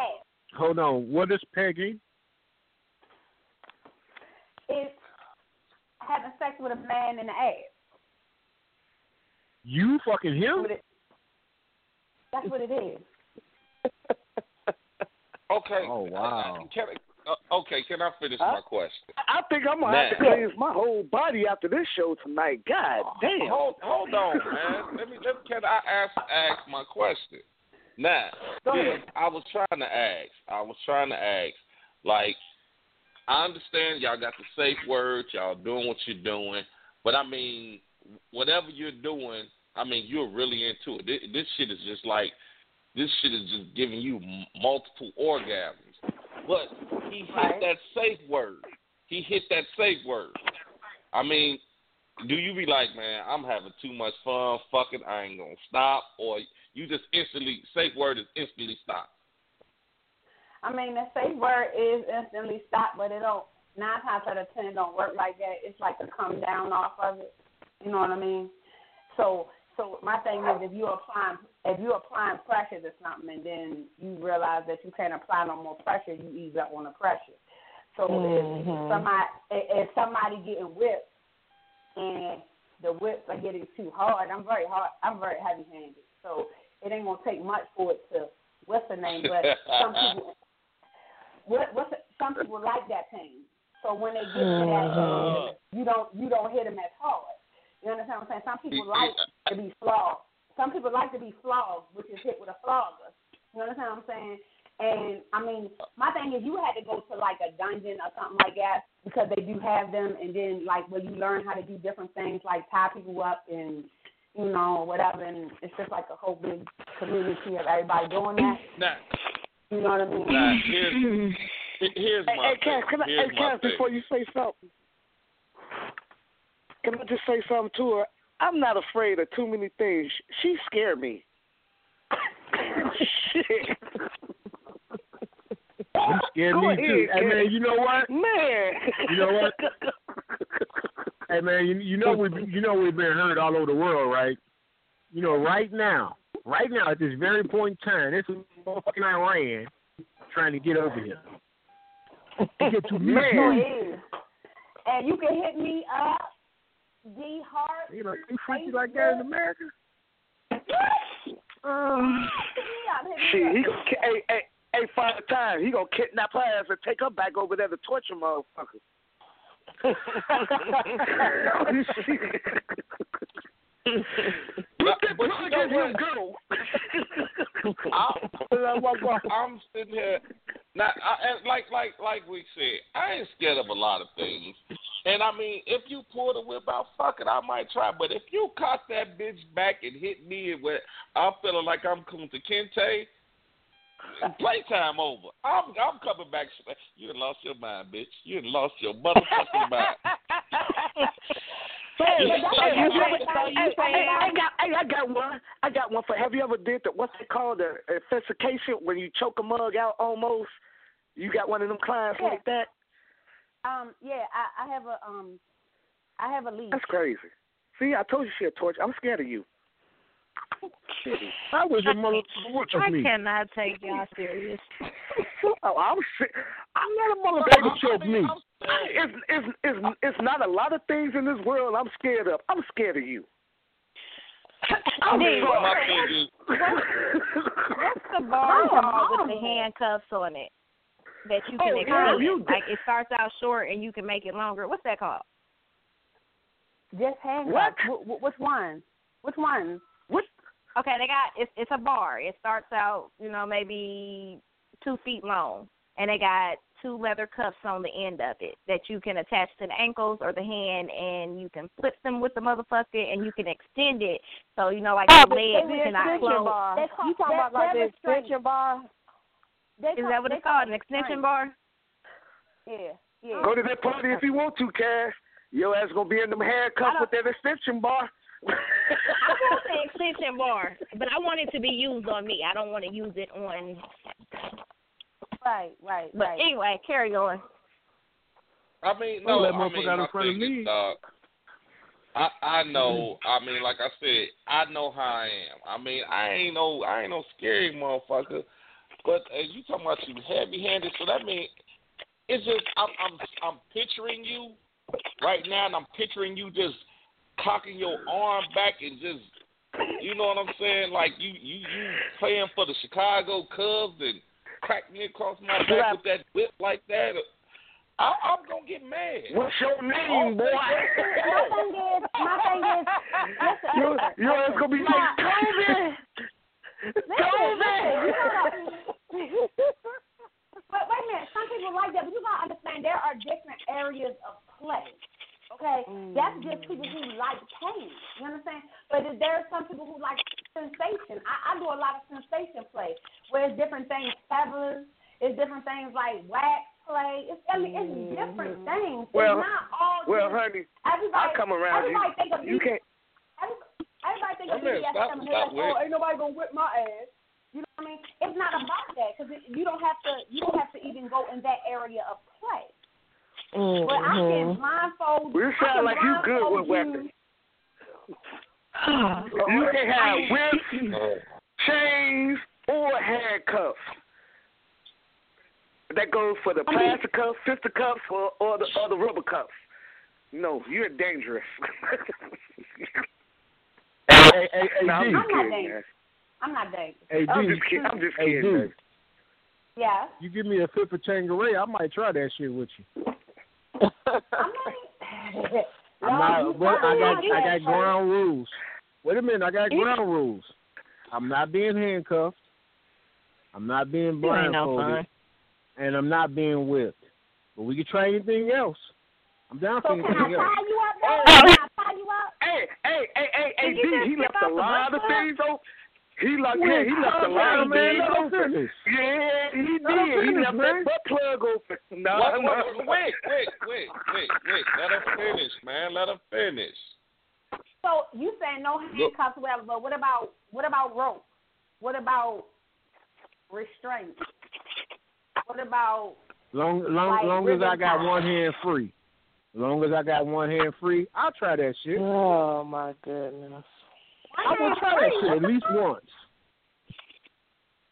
Hold on. What is pegging? It's having sex with a man in the ass. You fucking him? That's what it is. Okay. Oh, wow. Uh, uh, Can I, uh, okay, can I finish Huh? my question? I think I'm gonna have to Now- cleanse my whole body after this show tonight. God damn. Hold, hold on, man. Let me, let. Can I ask ask my question? Now, Go yeah, ahead. I was trying to ask. I was trying to ask. Like, I understand y'all got the safe words. Y'all doing what you're doing, but I mean, whatever you're doing, I mean, you're really into it. This, this shit is just like this shit is just giving you multiple orgasms. But he hit Right. that safe word. He hit that safe word. I mean, do you be like, man, I'm having too much fun, fucking, I ain't gonna stop, or you just instantly safe word is instantly stop. I mean, the safe word is instantly stop, but it don't. Nine times out of ten, it don't work like that. It's like to come down off of it. You know what I mean? So, so my thing is, if you're applying, if you're applying pressure to something, and then you realize that you can't apply no more pressure, you ease up on the pressure. So if Mhm. somebody, if if somebody getting whipped, and the whips are getting too hard, I'm very hard. I'm very heavy-handed, so it ain't gonna take much for it to what's the name, but some people what what's it, some people like that pain. So when they get to that pain, you don't you don't hit them as hard. You understand what I'm saying? Some people like to be flogged. Some people like to be flogged, which is hit with a flogger. You understand what I'm saying? And I mean, my thing is, you had to go to like a dungeon or something like that because they do have them, and then like where you learn how to do different things, like tie people up and you know whatever, and it's just like a whole big community of everybody doing that. Now, You know what I mean? now here's here's Hey, my hey, thing. Cass, can I, here's hey, my Cass, thing. before you say something, can I just say something to her? I'm not afraid of too many things. She scared me. Shit. I'm scared Go me too. ahead, Hey man, you know what? Man. You know what? Hey man, you, you know we you know we've been heard all over the world, right? You know, right now, right now at this very point in time, this is motherfucking Iran trying to get over here. To get to me. Man. is. And you can hit me up, D Hart. You know, you freaky like that in America? Um, hit me up, hit Shit, he up. gonna ki- hey, hey, hey, five time. He gonna kidnap her ass and take her back over there to torture motherfuckers. Put that But you plug know in him, what? go. I'm, I'm sitting here now, I, and like like like we said, I ain't scared of a lot of things. And I mean, if you pull the whip out, fuck it, I might try. But if you cock that bitch back and hit me where I'm feeling like I'm Kunta Kinte, playtime over. I'm I'm coming back. You done lost your mind, bitch. You done lost your motherfucking mind. Hey, I got, hey, I got one. I got one for. Have you ever did the what's it called the desiccation when you choke a mug out almost? You got one of them clients Yeah. like that? Um, yeah, I, I have a um, I have a lead. That's crazy. See, I told you she a torture. I'm scared of you. I was a mother what took I me? cannot take y'all serious. oh, I'm sick. I'm not a motherfucker to choke me. It's, it's it's it's not a lot of things in this world I'm scared of. I'm scared of you. I mean, Hey, my thing is, What's the bar called with the handcuffs on it that you can Oh, extend? yeah, you like it starts out short and you can make it longer. What's that called? Just handcuffs. Wh- wh- which one? Which one? Which? Okay, they got it's it's a bar. It starts out, you know, maybe two feet long, and they got two leather cuffs on the end of it that you can attach to the ankles or the hand, and you can flip them with the motherfucker, and you can extend it so you know, like Oh, the legs the cannot extension close. bar. Call- you talking about like they're the extension bar? They Is call- that what they it's called? call An extension bar? Yeah, yeah. Go to that party if you want to, Cash. Your ass gonna be in them handcuffs with that extension bar. I want the extension bar, but I want it to be used on me. I don't want to use it on. Right, right, But right. anyway, carry on. I mean, Don't no, let I motherfucker mean, out in my front of thing me. is, I I know. I mean, like I said, I know how I am. I mean, I ain't no, I ain't no scary motherfucker. But as you talking about you heavy handed, so that means it's just I'm I'm I'm picturing you right now, and I'm picturing you just cocking your arm back and just, you know what I'm saying? Like you you you playing for the Chicago Cubs and crack me across my back with that whip like that. I, I'm gonna get mad. What's your name, boy? my thing is, my thing is, listen, Your listen, your ass gonna be like Nah. Kobe. listen, listen, you gotta, but wait a minute, some people like that, but you gotta understand there are different areas of play. Okay, mm. that's just people who like pain. You understand? But there are some people who like sensation. I, I do a lot of sensation play where it's different things, feathers, it's different things like wax play. It's I mean it's mm-hmm. different things. Well, it's not all well, just, honey, everybody I come around you. everybody think of You can't. every- everybody think of That man BDSM stop- and stop they're like, oh, ain't nobody gonna whip my ass. You know what I mean? It's not about that because you don't have to. You don't have to even go in that area of play. But I can mm-hmm. blindfold. You I sound can like you good with weapons. you. You can have whips, chains, or handcuffs. That goes for the I mean- plastic cuffs, sister cuffs, or, or the or the rubber cuffs. No, you're dangerous. Hey, hey, hey, no, I'm I'm not dangerous. I'm not dangerous. Hey, I'm D. just kidding. I'm just Hey, kidding. D. baby. Yeah. You give me a fifth of Tanqueray, I might try that shit with you. I mean, I'm not. you But I got I got ground rules. Wait a minute, I got ground rules. I'm not being handcuffed. I'm not being You no blindfolded, and I'm not being whipped. But we can try anything else. I'm down So for can I anything else. tie you up? Oh. though? Can I tie you up? Hey, hey, hey, hey, hey, D, he left a lot of things open. He like, yeah, he left a calm lot man. things open. Yeah, he Let him did. He left man. that butt plug open. No, what, no. wait, wait, wait, wait, wait. Let her finish, man. Let her finish. So you saying no handcuffs, whatever? But what about what about rope? What about restraint? What about Long, long, Like long as I got tie. one hand free. Long as I got one hand free, I'll try that shit. Oh my goodness. I will try that shit at least once.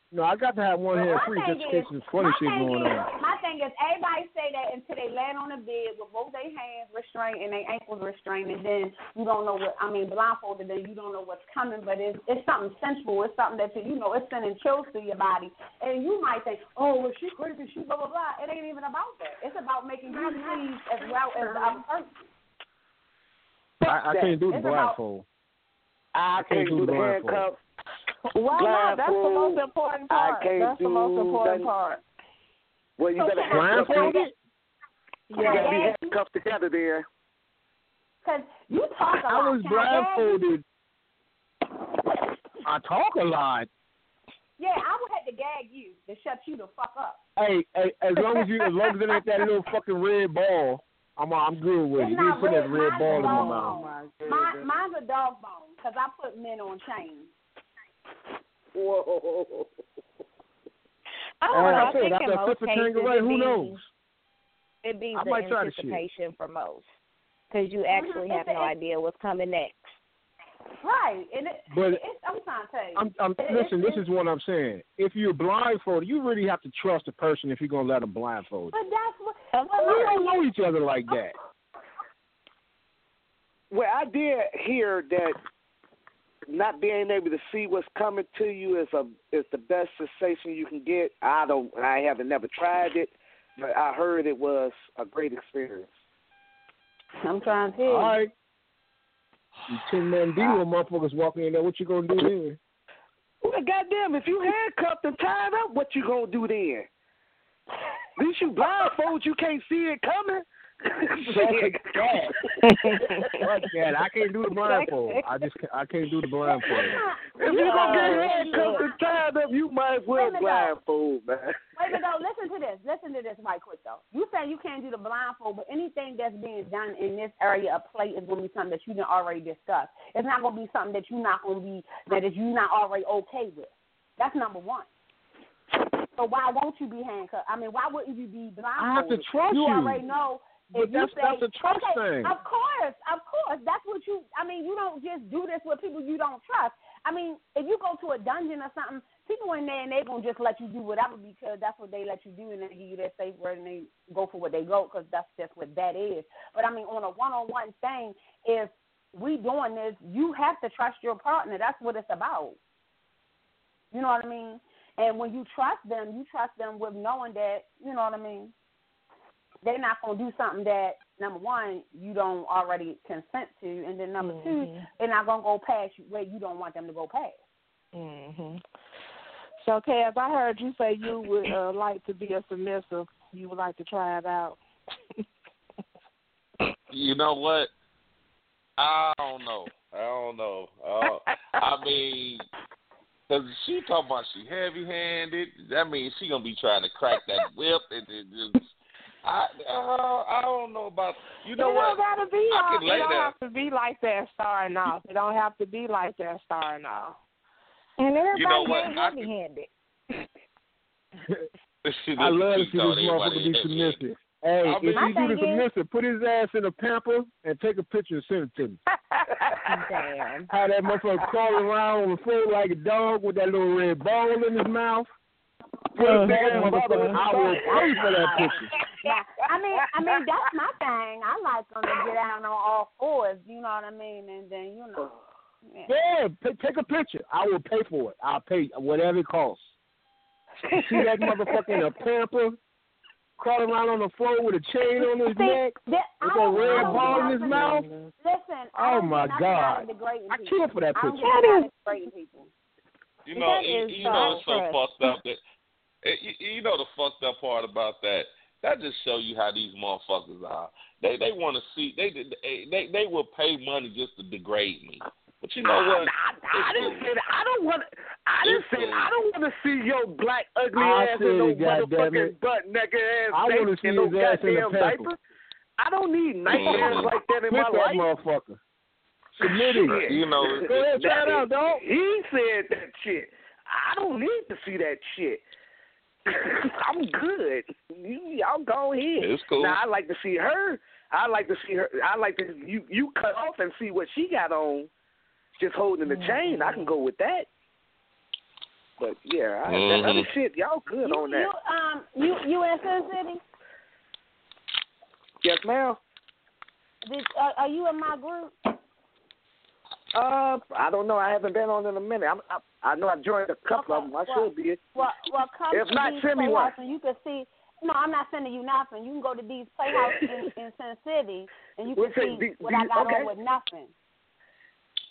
No, I got to have one hand free just in is, case some funny shit going is, on. My thing is, everybody say that until they land on the bed with both their hands restrained and their ankles restrained, and then you don't know what I mean blindfolded, then you don't know what's coming. But it's it's something sensual. It's something that you you know it's sending chills through your body, and you might think, oh, well, she crazy, she blah blah blah. It ain't even about that. It's about making you pleased as well as the other person. I, I can't do the It's about- blindfold. I can't can't do do the the blindfold. handcuffs. Why not? That's the most important I part. can't That's the most important nothing. part. Well, you So better can I- handcuff me. Blindfolded? You gotta be handcuffed together there. Because you talk a I lot. was I gag you? blindfolded. I talk a lot. Yeah, I would have to gag you to shut you the fuck up. Hey, hey, as long as you, as long as it ain't that little fucking red ball, I'm, I'm good with it. It's You need to not put that red, red mine's ball in my mouth. Mine, mine's a dog bone because I put men on chains. Whoa. I don't know. I I said, think after in a most fifth of cases Tanqueray, it who be, knows? it be I the might try the shit. anticipation for most because you actually Mhm. have no idea what's coming next. Right, and it, But- it's, I'm trying to tell you. I'm, I'm It- listen. This is what I'm saying. If you're blindfolded, you really have to trust a person if you're gonna let them blindfold. you. But that's what. Well, We don't know each other like that. Well, I did hear that not being able to see what's coming to you is a is the best sensation you can get. I don't. I haven't never tried it, but I heard it was a great experience. I'm trying to tell. All right. You ten man deal motherfuckers walking in there. What you gonna do then? Well, goddamn, if you handcuffed and tied up, what you gonna do then? At least you blindfold, you can't see it coming. Fuck that. I can't do the blindfold. I just I can't do the blindfold. If you gonna get handcuffed and tied up, you might as well Wait a minute, blindfold, man. Wait a minute, though. Listen to this. Listen to this right quick, though. You say you can't do the blindfold, but anything that's being done in this area of play is going to be something that you didn't already discuss. It's not going to be something that you're not going to be that is you not already okay with. That's number one. So why won't you be handcuffed? I mean, why wouldn't you be blindfolded? I have to trust you. you. already know. But if that's say, that's a trust okay, thing. Of course, of course. That's what you. I mean, you don't just do this with people you don't trust. I mean, if you go to a dungeon or something, people in there and they gonna just let you do whatever because that's what they let you do, and they give you their safe word and they go for what they go because that's just what that is. But I mean, on a one-on-one thing, if we doing this, you have to trust your partner. That's what it's about. You know what I mean? And when you trust them, you trust them with knowing that you know what I mean. They're not gonna do something that number one you don't already consent to, and then number two, Mhm. they're not gonna go past where you don't want them to go past. Mhm. So, Kaz, I heard you say you would uh, like to be a submissive. You would like to try it out. You know what? I don't know. I don't know. Uh, I mean, because she talking about she heavy handed. That means she gonna be trying to crack that whip and then just. I uh, I don't know about you know it what don't gotta be. I off. can lay it don't there. have to be like that starting off. It don't have to be like that starting off. And everybody You know what? ain't I heavy handed. I love to see this motherfucker be submissive. Hey, I if mean- he My do the thing is- submissive, put his ass in a pamper and take a picture and send it to me. Damn. How that motherfucker crawling around on the floor like a dog with that little red ball in his mouth. Put that damn, motherfucker, I will pay for that picture. Yeah, I mean, I mean that's my thing. I like them to get out on all fours. You know what I mean? And then you know, yeah. Yeah, t- take a picture. I will pay for it. I'll pay whatever it costs. You see that motherfucker in a pamper, crawling around on the floor with a chain on his See, neck, that, I with that red ball in his nothing- mouth. Listen, Oh, don't my get nothing out God. I people. kill for that I don't picture. get nothing out of degrading people. You know, That you, is you know, it's so so fucked up that it, you, you know the fucked up part about that. That just show you how these motherfuckers are. They they want to see they they they they will pay money just to degrade me. But you know I, what? I, I didn't say that. I don't want. I didn't say. cool. I don't want to see your black ugly I ass said in no motherfucking butt naked ass I wanna see and no his ass in a goddamn diaper. I don't need nice Mhm. like that in Quit my that life. motherfucker. Submit it. You know, Go ahead, try it out, dog. He said that shit. I don't need to see that shit. I'm good. You, y'all go ahead. it's cool. Now I like to see her. I like to see her. I like to you you cut off and see what she got on, just holding the chain. I can go with that. But yeah, I, that Mhm. other shit, y'all good You, on that. you um you you in Sin City? Yes, ma'am. Did, uh, are you in my group? Uh, I don't know. I haven't been on in a minute. I'm, I, I know I've joined a couple of them. I Well- should be. Well, well, come If to not, D's send me one. and you can see. No, I'm not sending you nothing. You can go to D's Playhouse in, in Sin City and you can What's that, see D- what i got okay. on with nothing.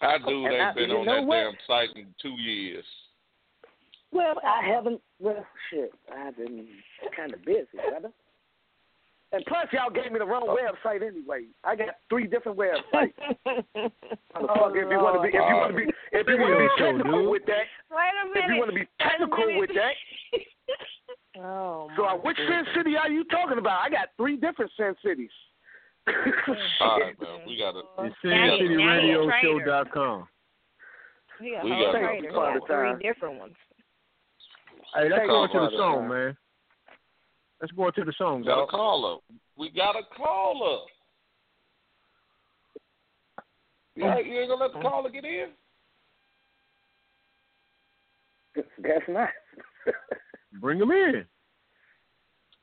I do. And They've I- been on that what? damn site in two years. Well, I uh, haven't. Well, shit, I've been kind of busy, brother. And plus, y'all gave me the wrong website anyway. I got three different websites. Motherfucker, if you want to be, if you want to be, if you want to be technical dude. with that, Wait a if you want to be technical with that. Oh, So, uh, which goodness. Sin City are you talking about? I got three different Sin Cities. All right, man. We gotta. It's Now you- now you a traitor. SinCityRadioshow.com. He a We got- trader. He Part of got three different ones. Hey, let's Take go off into all the the song, man. Let's go into the song, We got a dog. caller. We got a caller. Yeah, oh. you ain't gonna let the oh. caller get in? That's nice. Bring him in.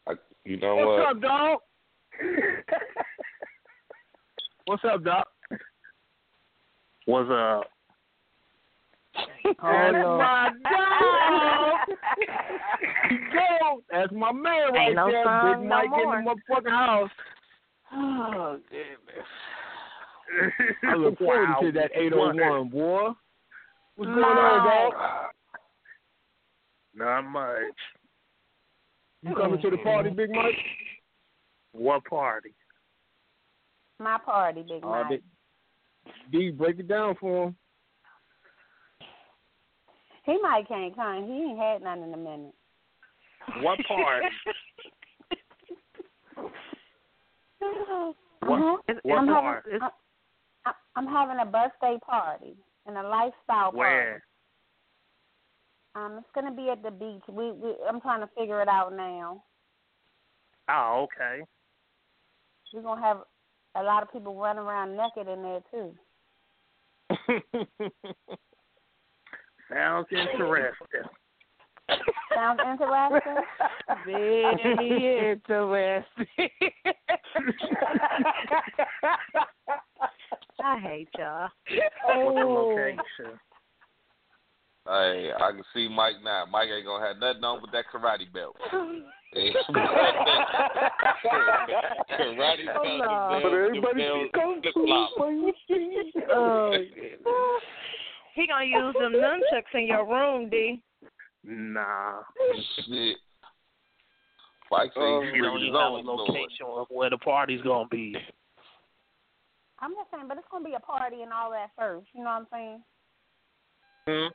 I, you know What's what? up, dog? What's up, doc? What's up? That's my dog. Go. That's my man right Ain't no there. song Big no Mike more. in the motherfucking house. Oh, damn it. I look forward to that 801, boy. What's going on, dog? Not much. You coming to the party, Big Mike? What party? My party, Big Uh, Mike. D, D, break it down for him. He might can't come. He ain't had none in a minute. What part? Uh-huh. What, what I'm party? having, I- I'm having a birthday party and a lifestyle party. Where? Um, it's gonna be at the beach. We, we I'm trying to figure it out now. Oh, okay. We're gonna have a lot of people running around naked in there too. Sounds interesting. Sounds interesting. Very interesting. I hate y'all. What's the Oh. location? Hey, I can see Mike now. Mike ain't gonna have nothing on with that karate belt. Karate belt, Oh, the no. belt, But the everybody belt, can flip flop. He gonna use them nunchucks in your room, D. Nah. Shit. Mike said Oh, he's You bringing don't his even have a location of where the party's gonna be. I'm just saying, but it's gonna be a party and all that first. You know what I'm saying? Hmm?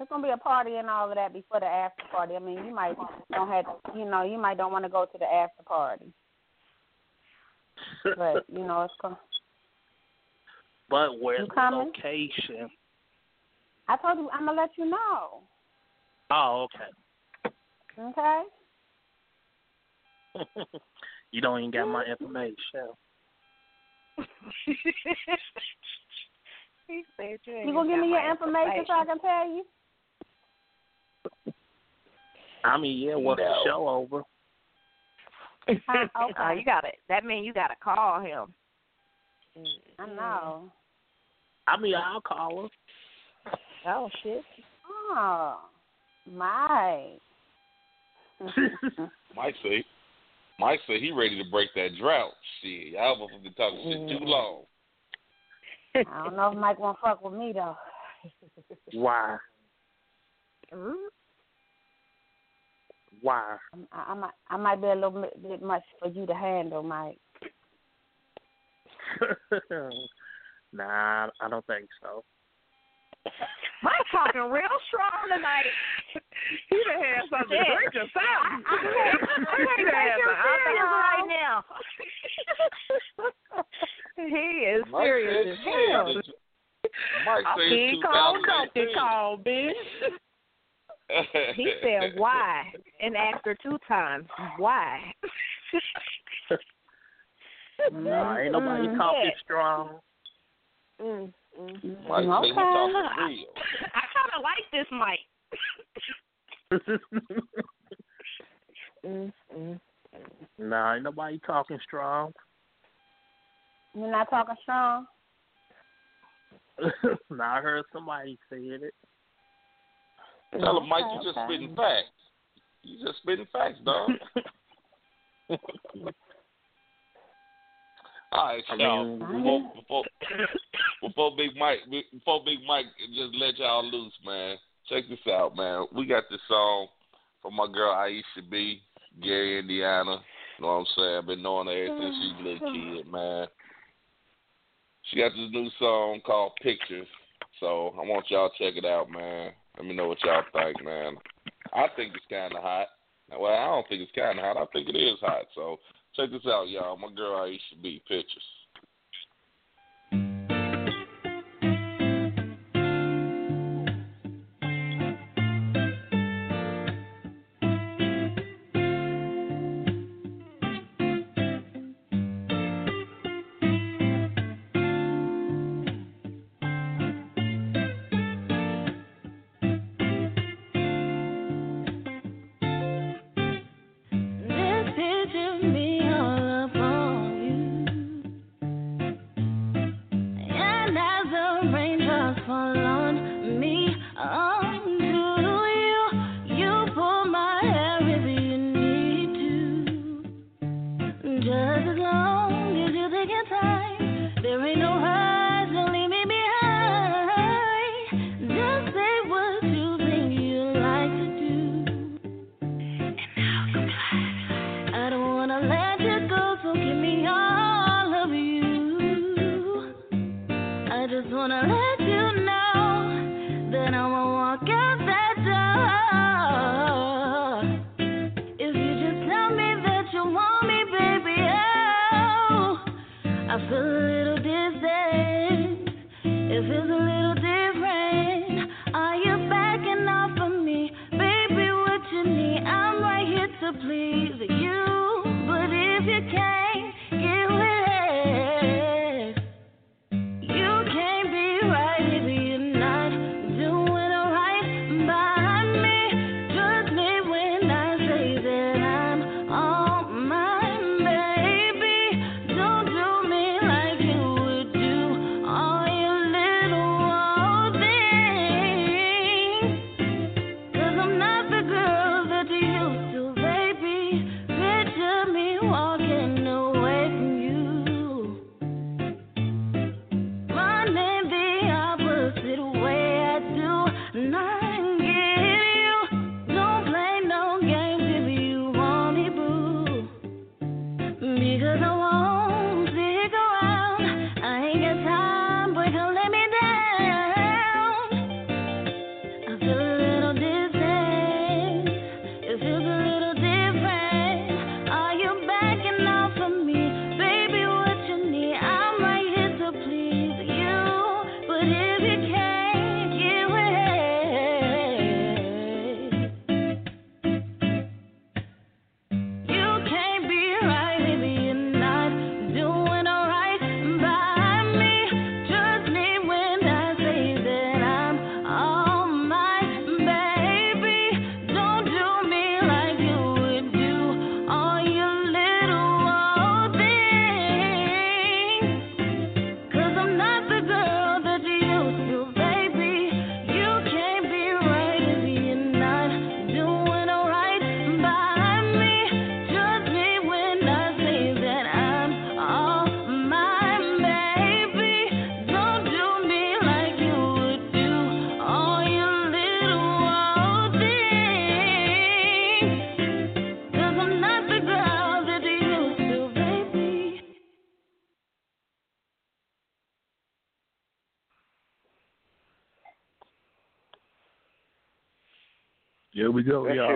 It's gonna be a party and all of that before the after party. I mean, you might don't have, to, you know, you might don't want to go to the after party, but you know, it's gonna. But where's You the coming? location? I told you I'm gonna let you know. Oh, okay. Okay. you don't even got my mm-hmm. information. he said you ain't You gonna give me your information so I can tell you? I mean, yeah, what's the show over? Huh? Oh, Okay. you got it. That means you got to call him. I know. I mean, I'll call her. Oh shit. Oh, my. Mike say, Mike say he ready to break that drought. Shit, y'all motherfuckers been talking shit too long. I don't know if Mike won't fuck with me though. Why? Mm. Why? I, I might, I might be a little bit, bit much for you to handle, Mike. nah, I don't think so. Mike talking real strong tonight. He done had something to drink or something. I, I, I, He done had him some serious right now. he is Mike serious as hell. shit. Mike said He called, Dr. 2019. call, bitch. He said why and asked her two times why. Nah, ain't nobody Mm, talking yeah. strong. Mm, mm. Mike Okay. talking real. I kind of like this Mike. Mm, mm. nah, ain't nobody talking strong. You're not talking strong. nah, I heard somebody said it. Tell him, Mike, you Okay, just okay. spitting facts. You just spitting facts, dog. All right, I y'all. mean, Before, before, before Big Mike, before Big Mike, just let y'all loose, man. Check this out, man. We got this song from my girl Aisha B, Gary, Indiana. You know what I'm saying? I've been knowing her ever since she's a little mm-hmm. kid, man. She got this new song called Pictures. So I want y'all to check it out, man. Let me know what y'all think, man. I think it's kind of hot. Well, I don't think it's kind of hot. I think it is hot. So check this out, y'all. My girl Aisha B, Pictures.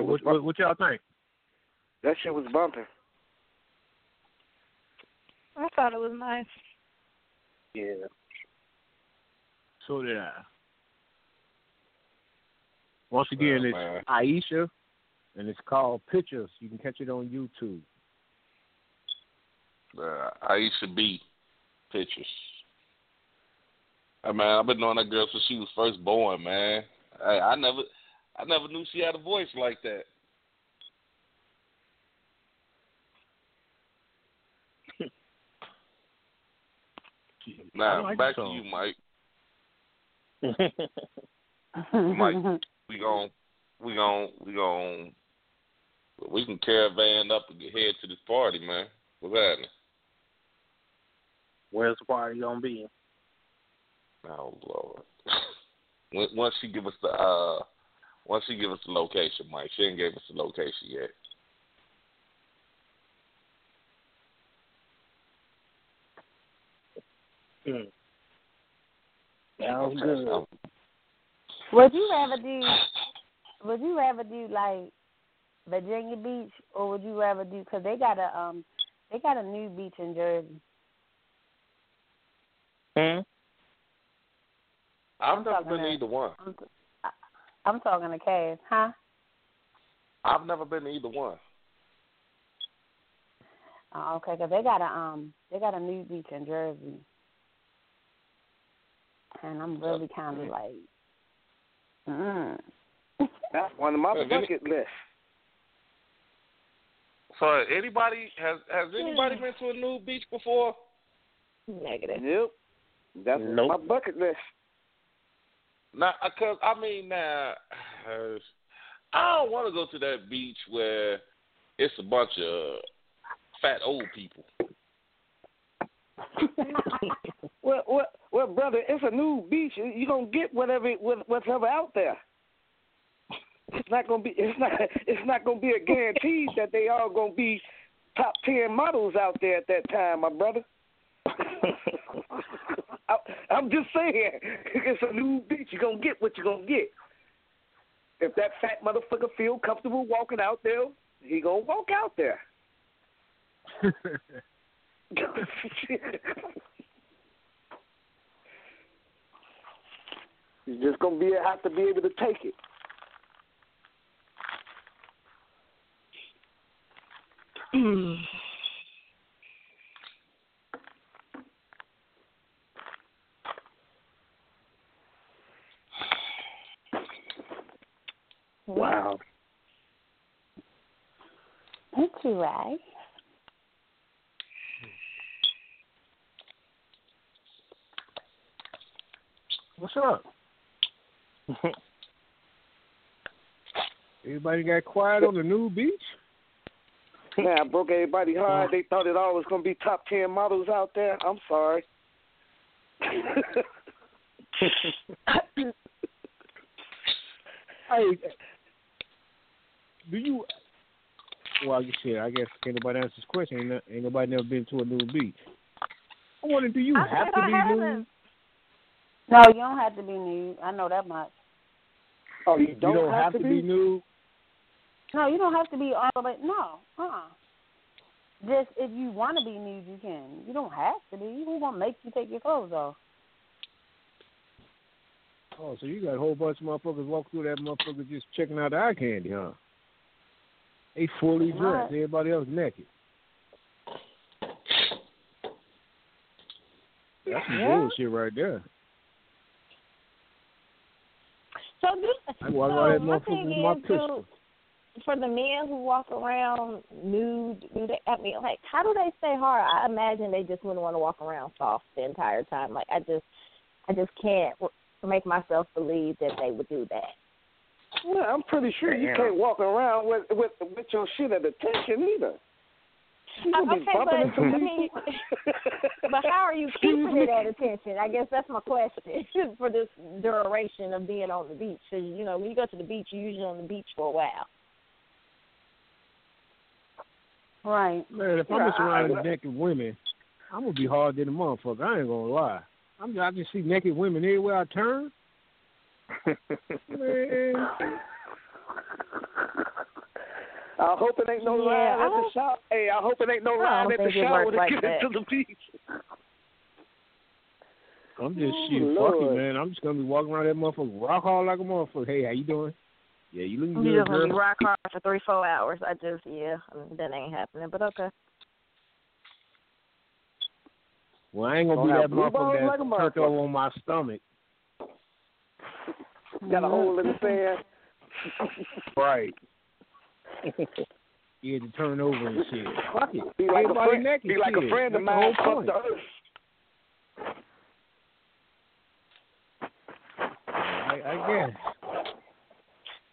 What, what, what y'all think? That shit was bumping. I thought it was nice. Yeah. So did I. Once again, Oh, it's man. Aisha, and it's called Pictures. You can catch it on YouTube. Uh, Aisha B. Pictures. Hey, man, I've been knowing that girl since she was first born, man. Hey, I never, I never knew she had a voice like that. Now like back to you, Mike. Mike, we gon' we gon' we gon' we can caravan up and get head to this party, man. What's happening? Where's the party gonna be? Oh Lord. When- once she give us the uh once she give us the location, Mike. She ain't gave us the location yet. Hmm. Sounds good. Would you rather do? Would you rather do like Virginia Beach, or would you rather do? Because they got a um, they got a new beach in Jersey. Hmm? I've I'm never talking been to- to either one. I'm, I'm talking to Cass, huh? I've never been to either one. Oh, okay, because they got a um, they got a new beach in Jersey, and I'm really kind of like, mm. That's one of my bucket lists. So anybody has has anybody been to a new beach before? Negative. Nope. That's Nope. my bucket list. Now, cause I mean, now uh, I don't want to go to that beach where it's a bunch of fat old people. Well, well, well, brother, it's a new beach. You are gonna get whatever whatever out there. It's not gonna be. It's not. It's not gonna be a guarantee that they all gonna be top ten models out there at that time, my brother. I, I'm just saying, it's a new beach. You're gonna get what you're gonna get. If that fat motherfucker feel comfortable walking out there, he gonna walk out there. He's just gonna be have to be able to take it. Wow. Thank you right? What's up? Everybody got quiet on the new beach? Man, I broke everybody oh. hard. They thought it all was gonna be top ten models out there. I'm sorry. Hey, do you? Well, you said I guess can't nobody answer this question. Ain't, ain't nobody never been to a new beach. I wonder, do you I have to I be haven't. nude? No, you don't have to be nude. I know that much. oh, you You don't, don't have, to be. nude. No, you don't have to be all the way. No, uh. uh Just if you want to be nude, you can. You don't have to be. Who gonna make you take your clothes off? Oh, so you got a whole bunch of motherfuckers walk through that motherfucker just checking out the eye candy, huh? They fully dressed. Right. Everybody else naked. That's some Yeah. bullshit right there. So, do, I walk so out that my thing my is, pistol. do, for the men who walk around nude, do they? I mean, like, how do they stay hard? I imagine they just wouldn't want to walk around soft the entire time. Like, I just, I just can't make myself believe that they would do that. Well, I'm pretty sure you can't walk around with with with your shit at attention either. You Uh, okay, but I mean, but how are you keeping it at attention? I guess that's my question for this duration of being on the beach. Because you know, when you go to the beach, you're usually on the beach for a while. Right. Man, if I'm just around with naked women, I'm gonna be hard than a motherfucker. I ain't gonna lie. I'm I just see naked women everywhere I turn. Man, I hope it ain't no Yeah, line at the shop. Hey, I hope it ain't no I line at the think it shop works when like it get that. into the beach. I'm just Ooh, shit. Fuck it, man. I'm just gonna be walking around that motherfucker rock hard like a motherfucker. Hey, how you doing? Yeah, you looking You good, just gonna be rock hard for three, four hours. I just, yeah, that ain't happening. But okay. Well, I ain't gonna Gonna be that blue balls motherfucker like that's turned over on my stomach. Got a hole in the mm-hmm. sand. Right. you had to turn over and shit. Fuck it. Be like a friend. naked. Be like shit. a friend of That's the whole mine. Fuck point. the earth. I, I guess.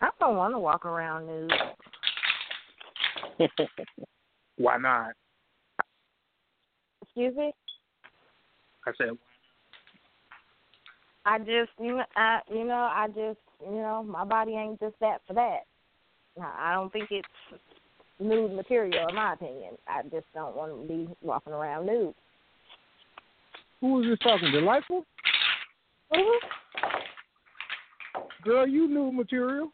I don't want to walk around nude. Why not? Excuse me. I said, I just, you know, I, you know, I just, you know, my body ain't just that for that. I don't think it's nude material, in my opinion. I just don't want to be walking around nude. Who was this talking? Delightful? Mm-hmm. Girl, you new material.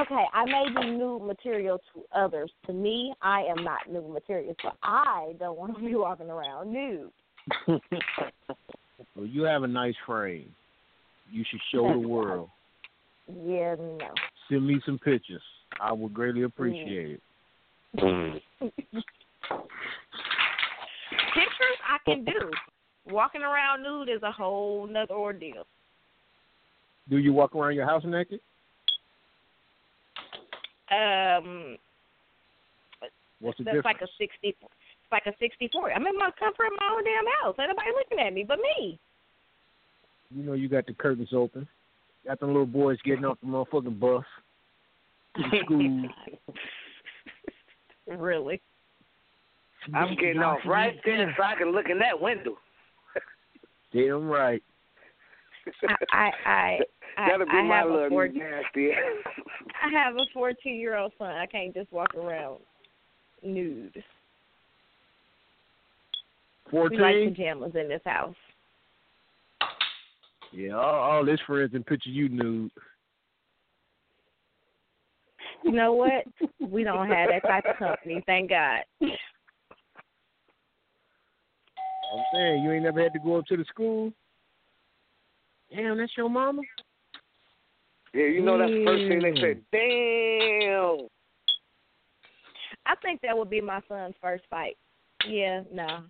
Okay, I may be nude material to others. To me, I am not nude material, so I don't want to be walking around nude. well, you have a nice frame. You should show the world. Yeah, no. Send me some pictures. I would greatly appreciate it. Pictures I can do. Walking around nude is a whole nother ordeal. Do you walk around your house naked? Um, What's the that's difference? like a sixty. It's like a sixty-four. I'm in my comfort of my own damn house. Ain't nobody looking at me but me. You know you got the curtains open. Got them little boys getting off the motherfucking bus to the school. really? I'm getting off right there so I can look in that window. Damn right. I I I, That'll be I my have a little four, nasty. I have a fourteen year old son. I can't just walk around nude. We like Fourteen? pajamas in this house. Yeah, all, all his friends and picture you nude. You know what? we don't have that type of company, thank God. I'm saying you ain't never had to go up to the school. Damn, that's your mama. Yeah, you know that's the first thing they Yeah. say. Damn. I think that would be my son's first fight. Yeah, no.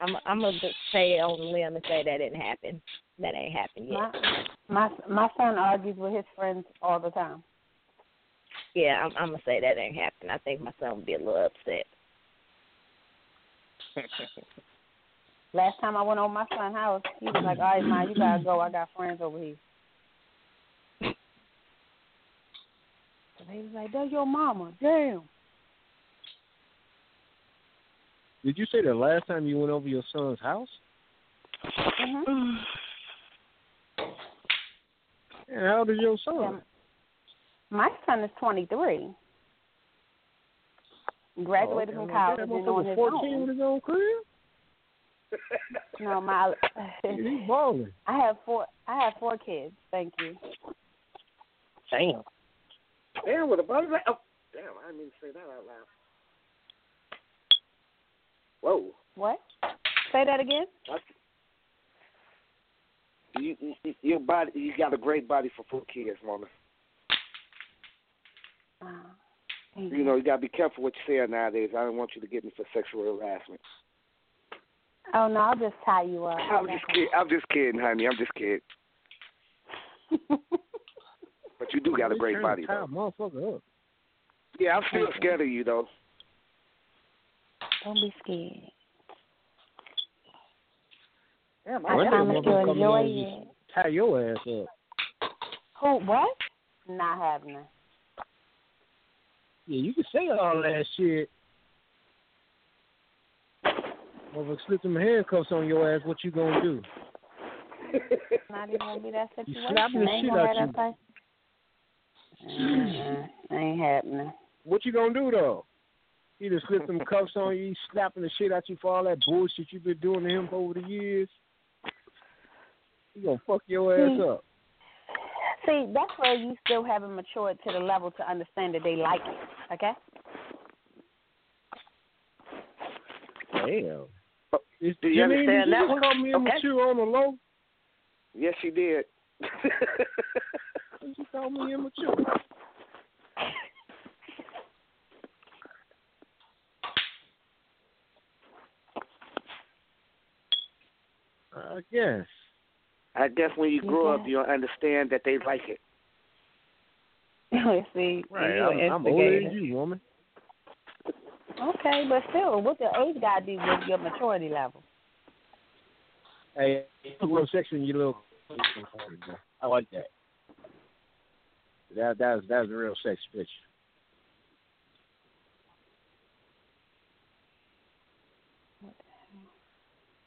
I'm I'm gonna just say it on the limb and say that didn't happen. That ain't happened yet. My my my son argues with his friends all the time. Yeah, I'm, I'm gonna say that ain't happened. I think my son would be a little upset. Last time I went over my son's house, he was like, "All right, ma, you gotta go. I got friends over here." So he was like, "That's your mama." Damn. Did you say the last time you went over your son's house? hmm And how old is your son? Yeah. My son is 23. Graduated Oh, from college That and motherfucker on his 14 own. with his own crib? No, my He's balling. I have four. I have four kids. Thank you. damn. Damn, with a buzz. Oh, damn, I didn't mean to say that out loud. Whoa. What? Say that again. That's, you, you, your body, you got a great body for four kids, mama. Uh, You know, you gotta be careful what you say nowadays. I don't want you to get me for sexual harassment. Oh no, I'll just tie you up. I'm just kidding. I'm just kidding, honey. I'm just kidding. But you do got a great body, though. motherfucker up. Yeah, I'm still scared of you, though. Don't be scared. Damn, I promise to enjoy it. Tie your ass up. Who? What? Not it. Yeah, you can say all that shit. Motherfucker slip some handcuffs on your ass, what you gonna do? Not even gonna be that situation. You slapping the shit out you. Ain't happening. What you gonna do though? He just slip some cuffs on you, he slapping the shit out you for all that bullshit you've been doing to him over the years. He gonna fuck your ass Hmm. up. See, that's where you still haven't matured to the level to understand that they like it. Okay. Damn. Is, Do you Janine, understand did you that just one? call me Okay. immature on the low? Yes, she did. Did you call me immature? Uh, I guess. I guess when you grow up, you'll understand that they like it. See, Right. I'm, I'm older than you, woman. Okay, but still, what the age got to do with your maturity level? Hey, a little section, you little. I like that. That that's that's a real sex picture.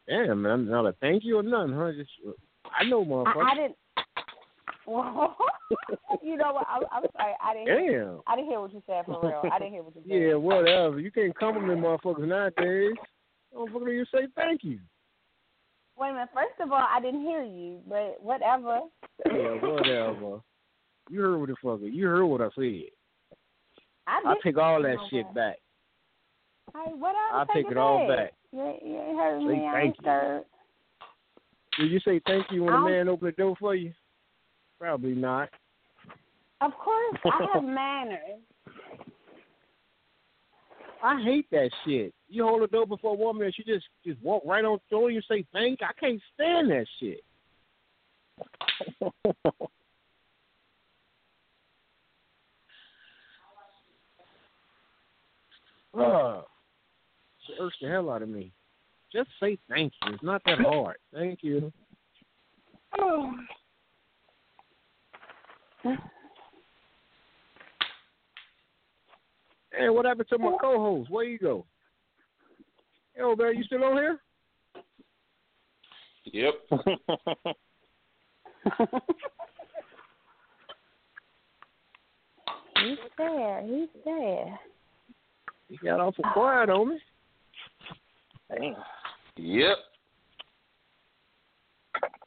Damn, man, not a thank you or nothing, huh? Just I know, motherfucker. I, I didn't. Well, you know what? I'm, I'm sorry. I didn't. Hear, Damn. I didn't hear what you said for real. I didn't hear what you said. Yeah, whatever. You can't compliment motherfuckers nowadays. Motherfucker, you say thank you. Wait a minute. First of all, I didn't hear you, but whatever. Yeah, whatever. You heard what the fucker. You heard what I said. I, I take all that shit back. Hey. I'll take take it all back. You, you heard Say me. I thank ain't you. scared. Did you say thank you when I a don't- man opened the door for you? Probably not. Of course, I have manners. I hate that shit. You hold the door before a woman and she just just walk right on through you and say thank. I can't stand that shit. uh, irks the hell out of me. Just say thank you. It's not that hard. Thank you. Hey, what happened to my co-host? Where you go? Yo, man, you still on here? Yep. He's there. He's there. He got awful quiet on me. Damn. Yep.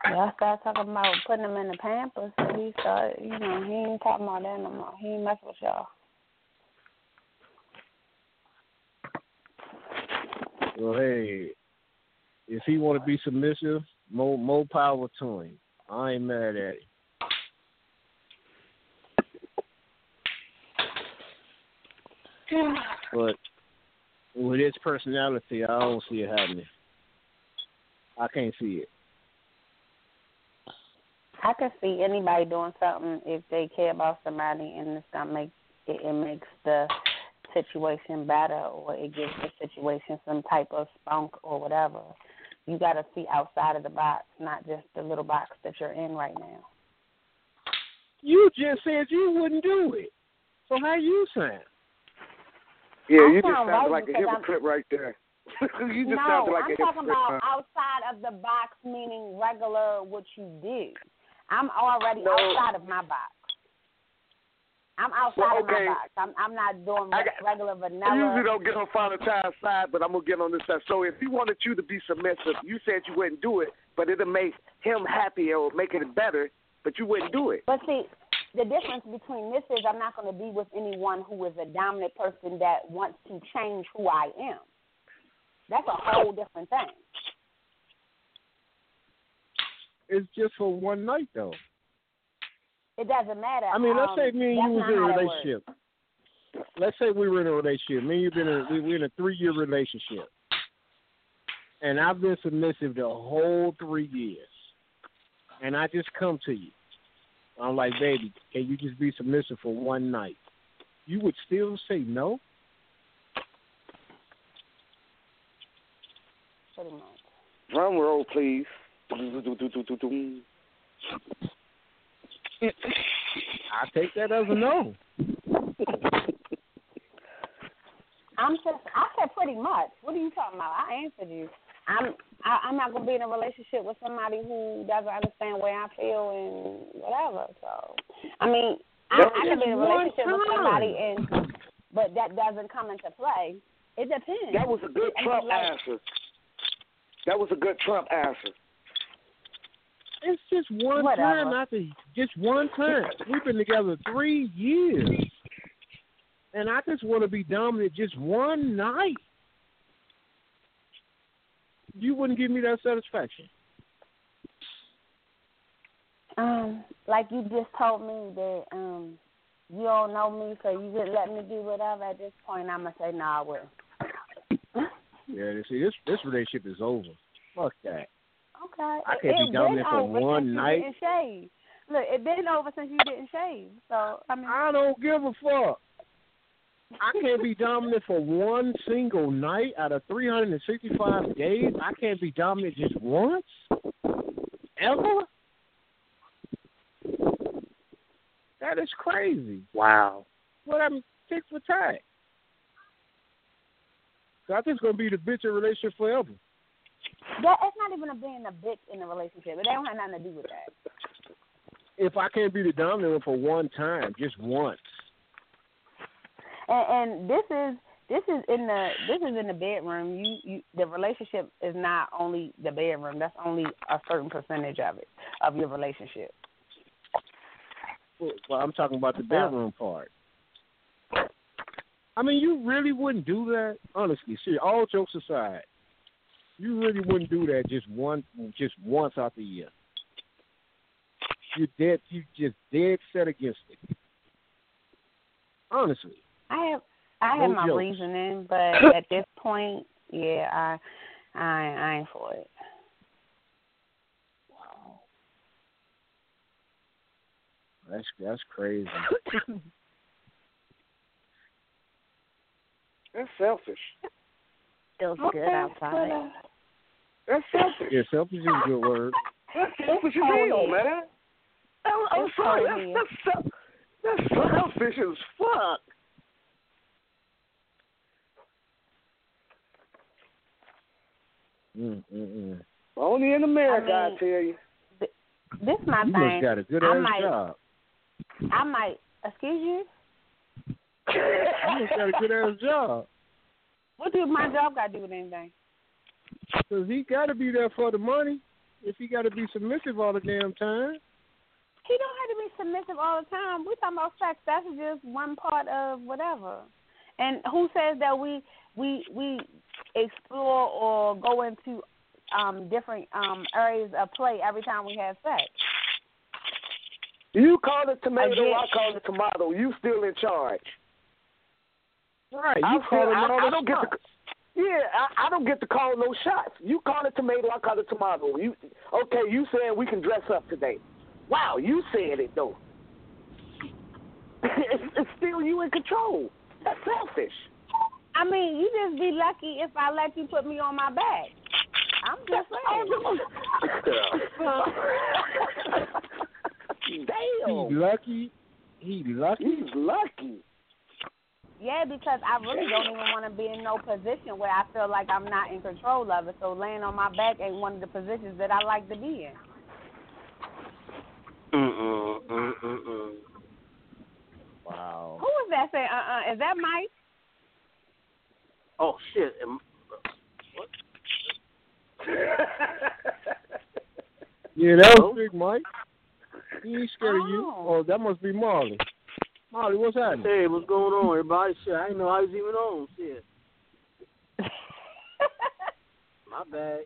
Y'all start talking about putting him in the pampers. He start, you know, he ain't talking about that no more. He ain't mess with y'all. Well, hey, if he want to be submissive, more more power to him. I ain't mad at him. Mm-hmm. But with his personality, I don't see it happening. I can't see it. I can see anybody doing something if they care about somebody and it's gonna make it, it makes the situation better or it gives the situation some type of spunk or whatever. You got to see outside of the box, not just the little box that you're in right now. You just said you wouldn't do it. So how you sound? Yeah, I you just sound sounded like a because I'm- hypocrite right there. you just no, sounded like I'm a talking about outside of the box, meaning regular what you do. I'm already No. outside of my box. I'm outside Well, of my box. I'm I'm not doing I got- regular I vanilla. usually don't get on Father Time's side, but I'm gonna get on this side. So if he wanted you to be submissive, you said you wouldn't do it, but it'll make him happy or make it better, but you wouldn't do it. But see, the difference between this is I'm not going to be with anyone who is a dominant person that wants to change who I am. That's a whole different thing. It's just for one night though. It doesn't matter. I mean, let's um, say me and you was in a how that works. relationship. Let's say we were in a relationship. Me and you been in, a, we were in a three year relationship, and I've been submissive the whole three years. And I just come to you. I'm like, baby, can you just be submissive for one night? You would still say no? Pretty much. Drum roll, please. I take that as a no. I'm just. I said pretty much. What are you talking about? I answered you. I'm. I, I'm not gonna be in a relationship with somebody who doesn't understand where I feel and whatever. So, I mean, I, I can be in a is one relationship with somebody and, but that doesn't come into play. It depends. That was a good I Trump like, answer. That was a good Trump answer. It's just one Whatever. time after just one time. We've been together three years, and I just want to be dominant just one night. You wouldn't give me that satisfaction. Um, like you just told me that um you don't know me, so you just let me do whatever. At this point, I'm gonna say no. I will. Yeah, you see, this this relationship is over. Fuck that. Okay. I can't be it dominant been for one night. You didn't shave. Look, it been over since you didn't shave. So I mean, I don't give a fuck. I can't be dominant for one single night out of 365 days. I can't be dominant just once? Ever? That is crazy. Wow. Well, I'm tick for tack. So I think it's going to be the bitch in relationship forever. that it's not even a being a bitch in a relationship. It don't have nothing to do with that. If I can't be the dominant one for one time, just once. And, and this is this is in the this is in the bedroom. You you the relationship is not only the bedroom. That's only a certain percentage of it of your relationship. Well, I'm talking about the bedroom part. I mean, you really wouldn't do that, honestly. See, all jokes aside, you really wouldn't do that just one, just once out the year. You dead, you just dead set against it. Honestly, I have I have my jokes. reasoning, but at this point, yeah, I I I ain't for it. Wow. That's that's crazy. That's selfish. Feels Okay, good outside. but, uh, That's selfish. Yeah, selfish is a good word. That's selfish as Oh, hell, man. I'm, I'm sorry. oh, That's, that's, that's selfish as fuck. Mm, mm, mm. Only in America, I, I tell you. This my You thing. must got a good I ass might- job. I might excuse you. You must got a good ass job. What do my job got to do with anything? Cause he got to be there for the money. If he got to be submissive all the damn time. He don't have to be submissive all the time. We talking about sex. That's just one part of whatever. And who says that we we we explore or go into um different um areas of play every time we have sex? You call it tomato, Again- I call it tomato. You still in charge. Right. I You call still- him I, all I the don't get shots. to. Yeah, I, I don't get to call no shots. You call it tomato, I call it tomato. You okay? You saying we can dress up today? Wow, you said it though. it's, it's still you in control. That's selfish. I mean, you just be lucky if I let you put me on my back. I'm just saying. Damn. He lucky. He lucky. He's lucky. Yeah, because I really don't even want to be in no position where I feel like I'm not in control of it. So laying on my back ain't one of the positions that I like to be in. Mm-mm, mm-mm, Wow. Who is that saying? Uh, uh is that Mike? Oh shit! Am- Yeah, that Hello? was Big Mike. He ain't scared of you. Oh. Oh, that must be Marley. Marley, what's happening? Hey, what's going on, everybody? Shit, I didn't know I was even on. Shit, my bad.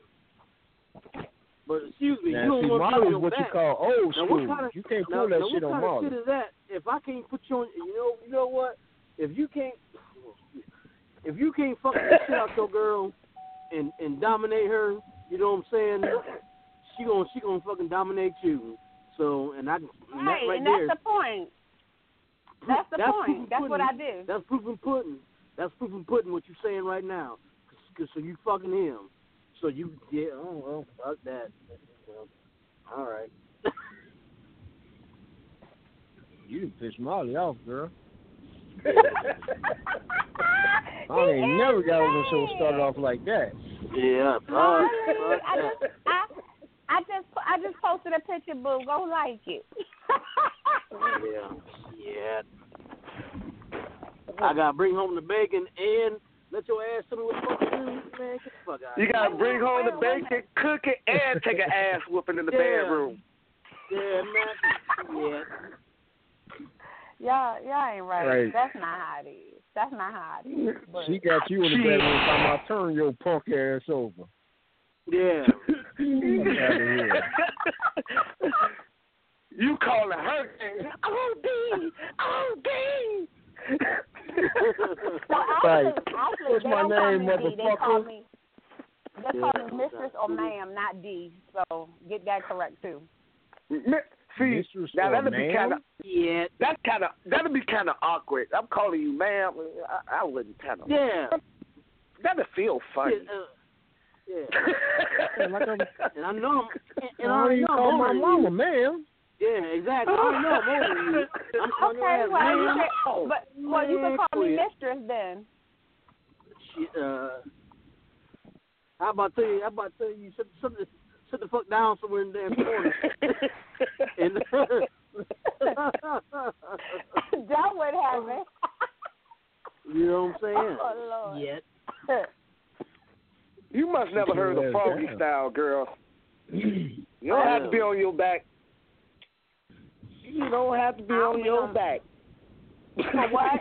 But excuse me, Now, you don't see, want to Marley's be on what you call old Now, school. kind of, you can't now, pull that now, shit what on kind of shit is that? If I can't put you on, you know, you know what? If you can't, if you can't fuck the shit out your girl and and dominate her, you know what I'm saying? She gonna she gonna fucking dominate you. So and I and right, that right and there, that's the point. That's the that's point. proof of That's what I pudding. do. That's proof of pudding. That's proof of pudding. What you're saying right now? 'Cause- 'cause- so you fucking him. So you yeah. Oh well, fuck that. Well, all right. You done pissed Molly off, girl. He I ain't is never got on the show mad. started off like that. Yeah. No, I, fuck I that. just I I just I just posted a picture, boo. Go like it. Oh, yeah. Yeah. I gotta bring home the bacon and let your ass tell me what the fuck to do, man. Get the fuck out. You gotta bring home the bacon, cook it, and take an ass whooping in the Yeah. bedroom. Yeah, man. Yeah. Y'all, y'all ain't right. Right. That's not how it is. That's not how it is. But She got you in the bedroom talking about turn your punk ass over. Yeah. Fuck outta here. you calling her? Oh, D. Oh, D. So Right. actually, actually, What's they my call name, me D. They call motherfucker? me. They call me mistress or ma'am, not D. So get that correct too. Mi- See, now that'll be kind of Yeah. that's kind of that'll be kind of awkward. I'm calling you ma'am. I, I wouldn't kind of. Yeah. That'll feel funny. Yeah. Uh, yeah. like I'm, And I know I'm. And, and I I don't know call my older mama, ma'am. Yeah, exactly. I know I'm older than you. I'm calling Okay, your ass well, you ma'am. can, but well, you can call me quit. mistress then. Shit, uh, how about tell you? How about tell you? Sit, sit, the- sit the fuck down somewhere in the damn corner. and that would happen. you know what I'm saying? Oh Lord. Yet. You must never heard of froggy style, girl. You don't have to be on your back. You don't have to be I'll on be your on- back. What?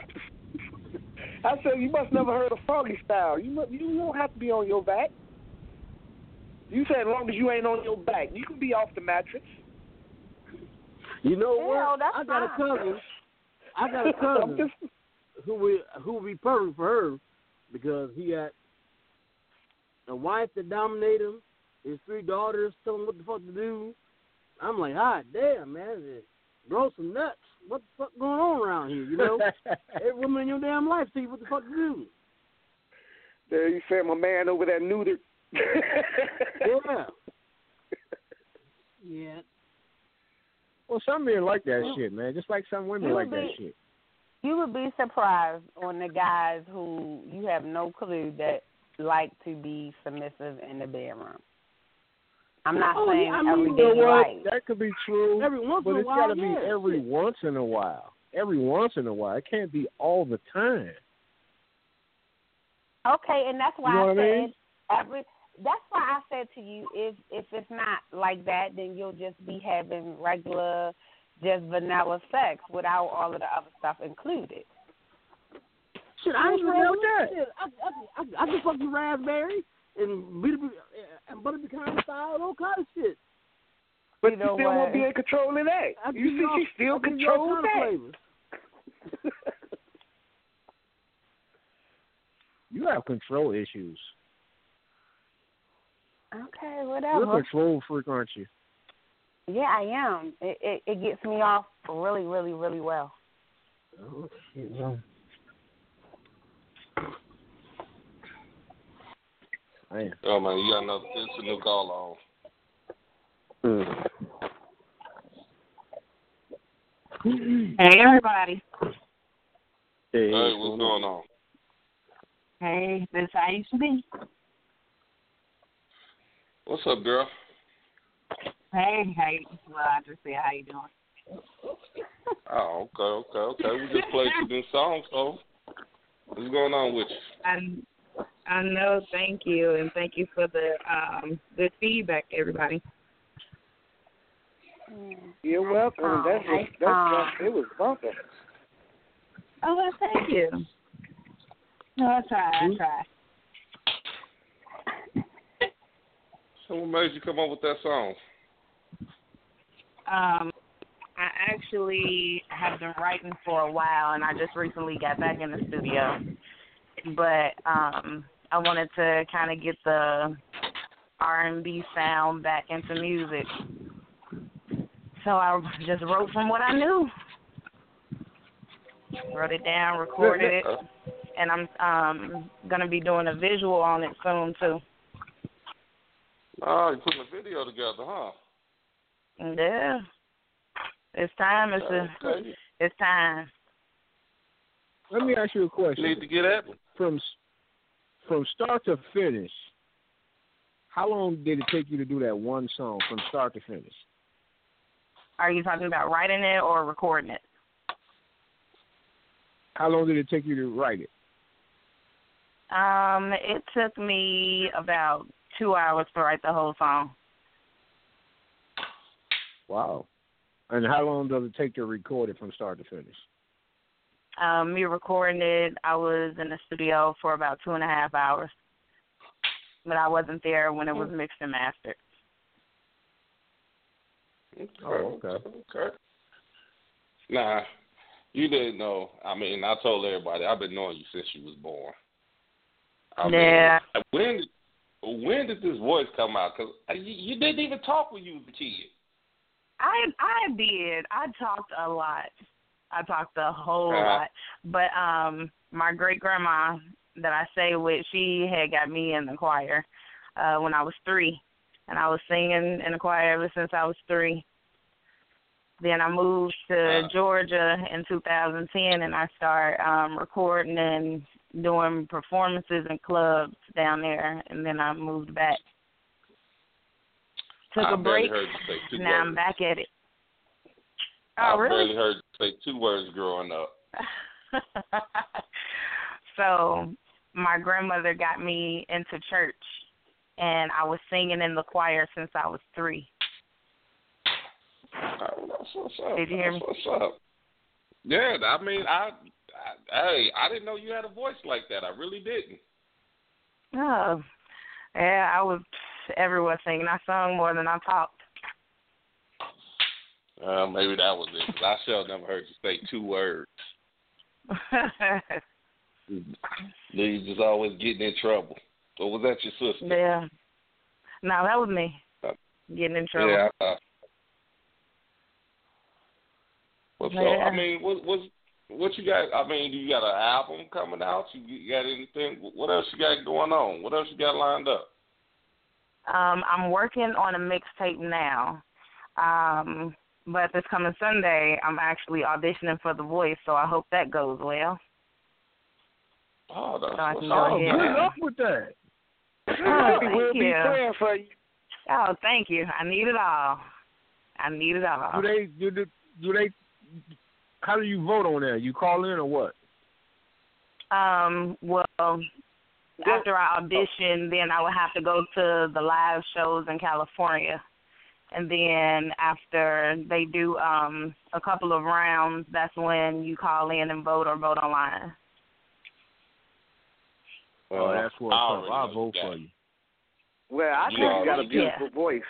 I said you must never heard of froggy style. You must, you don't have to be on your back. You said as long as you ain't on your back, you can be off the mattress. You know Hell, what? that's I got a cousin. I got a I'm cousin just who will who will be perfect for her because he got a wife that dominate him, his three daughters tell him what the fuck to do. I'm like, ah, damn, man, eh, grow some nuts. What the fuck going on around here? You know, every woman in your damn life see what the fuck to do. there. You said my man over there neutered. Yeah. Yeah. Well, some men like that shit, man. Just like some women You like that shit. You would be surprised on the guys who you have no clue that like to be submissive in the bedroom. I'm not Oh, saying yeah, I mean, every you know right. That could be true, Every once but in a it's while, got to be yeah. every once in a while. Every once in a while. It can't be all the time. Okay, and that's why You know I what I said every. That's why I said to you, if if it's not like that, then you'll just be having regular, just vanilla sex without all of the other stuff included. Shit, I What's ain't even know with that. that? Shit, I, I, I, I can fuck you raspberry and beat and butter pecan style, all kind of shit. but You you, know still what? won't be in control of that. I You see, she still controls that. You have control issues. Okay, whatever. You're a control freak, aren't you? Yeah, I am. It, it it gets me off really, really, really well. Oh shit, well. Man. Oh man, you got another. It's a new call on. Mm. Hey, everybody. Hey, Hey, what's going on? Hey, this is how I used to be. What's up, girl? Hey, hey. Well, I just said, how you doing? Oh, okay, okay, okay. We just played some new songs, so what's going on with you? I, I know. Thank you, and thank you for the um good feedback, everybody. You're welcome. Oh, that's nice that's, song. that's it was bumping. Oh, well, thank you. No, I try. I try. So what made you come up with that song? Um, I actually have been writing for a while, and I just recently got back in the studio. But um, I wanted to kind of get the R and B sound back into music, so I just wrote from what I knew. Wrote it down, recorded it, and I'm um gonna be doing a visual on it soon too. Oh, you're putting a video together, huh? Yeah, it's time. It's a, it's time. Let me ask you a question. Need to get at me. From from start to finish, how long did it take you to do that one song from start to finish? Are you talking about writing it or recording it? How long did it take you to write it? Um, it took me about two hours to write the whole song. Wow. And how long does it take to record it from start to finish? Um, me recording it, I was in the studio for about two and a half hours, but I wasn't there when it was mixed and mastered. Okay. Oh, okay. Okay. Nah, you didn't know. I mean, I told everybody I've been knowing you since you was born. I mean, Yeah. when did when did this voice come out? Because you, you didn't even talk when you was a kid. I I did. I talked a lot. I talked a whole Uh-huh. lot. But um my great grandma that I stayed with, she had got me in the choir uh when I was three. And I was singing in the choir ever since I was three. Then I moved to Georgia in 2010, and I started um, recording and doing performances in clubs down there. And then I moved back. Took I a break. heard you say two Now I'm back at it. I Oh, really? barely heard say two words growing up. so my grandmother got me into church, and I was singing in the choir since I was three. What's up. Did you hear me? what's up. Yeah, I mean, I, I, hey, I didn't know you had a voice like that. I really didn't. Oh, yeah, I was everywhere singing. I sung more than I talked. Uh, maybe that was it. I sure never heard you say two words. You just always getting in trouble. Or was that your sister? yeah. No, that was me getting in trouble. Yeah. I Well, so Yeah. I mean, what what's what you got? I mean, do you got an album coming out? You, you got anything? What else you got going on? What else you got lined up? Um, I'm working on a mixtape now. Um, but this coming Sunday, I'm actually auditioning for The Voice, so I hope that goes well. Oh, that's So I what's can up. go Oh, ahead. good luck with that. Oh, thank we'll be you. praying for you. Oh, thank you. I need it all. I need it all. Do they do the, do they? How do you vote on that? You call in or what? Um, well, after I audition, then I would have to go to the live shows in California. And then after they do um a couple of rounds, that's when you call in and vote or vote online. Oh, that's what I up. already I'll vote you for you. Well, I You think you got a beautiful Yeah. voice.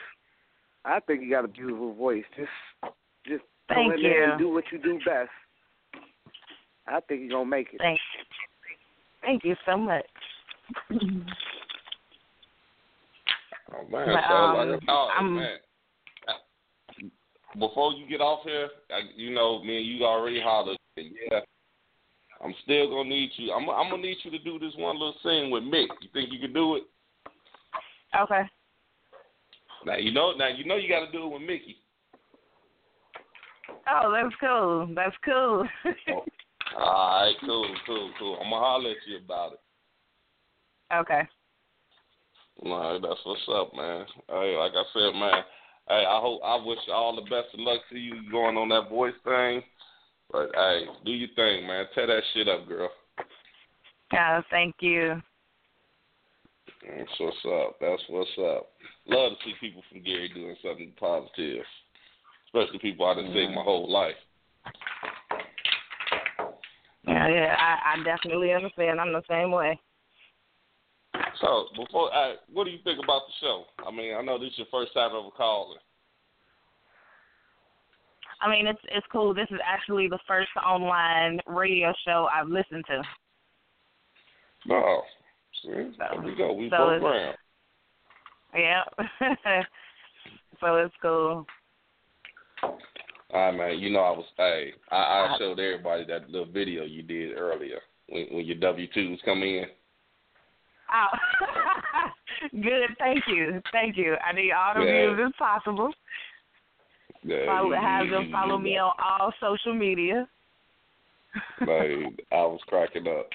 I think you got a beautiful voice. Just, just go Thank in there and you. do what you do best. I think you're gonna make it. Thank you. Thank you so much. Oh man, But, sounds um, like a oh, I'm- man. Before you get off here, I, you know, me and you already hollered. Yeah, I'm still gonna need you. I'm, I'm gonna need you to do this one little scene with Mick. You think you can do it? Okay. Now you know. Now you know you got to do it with Mickey. Oh, that's cool. That's cool. Oh, all right, cool, cool, cool. I'm gonna holler at you about it. okay. All right, that's what's up, man. Hey, like I said, man. Hey, I hope I wish you all the best of luck to you going on that voice thing. But hey, do your thing, man. Tear that shit up, girl. Oh, thank you. That's what's up. That's what's up. Love to see people from Gary doing something positive, especially people I've been seeing my whole life. Yeah, yeah. I, I definitely understand. I'm the same way. So, before, uh, what do you think about the show? I mean, I know this is your first time ever calling. I mean, it's it's cool. This is actually the first online radio show I've listened to. No, see, there we go. We So broke ground. Yeah. so it's cool. All right, man. You know, I was, hey, I, I showed everybody that little video you did earlier when, when your W twos come in. Oh. Good. Thank you. Thank you. I need all the Yeah. views as possible. Yeah, Follow, have them follow me on all social media. Like, I was cracking up.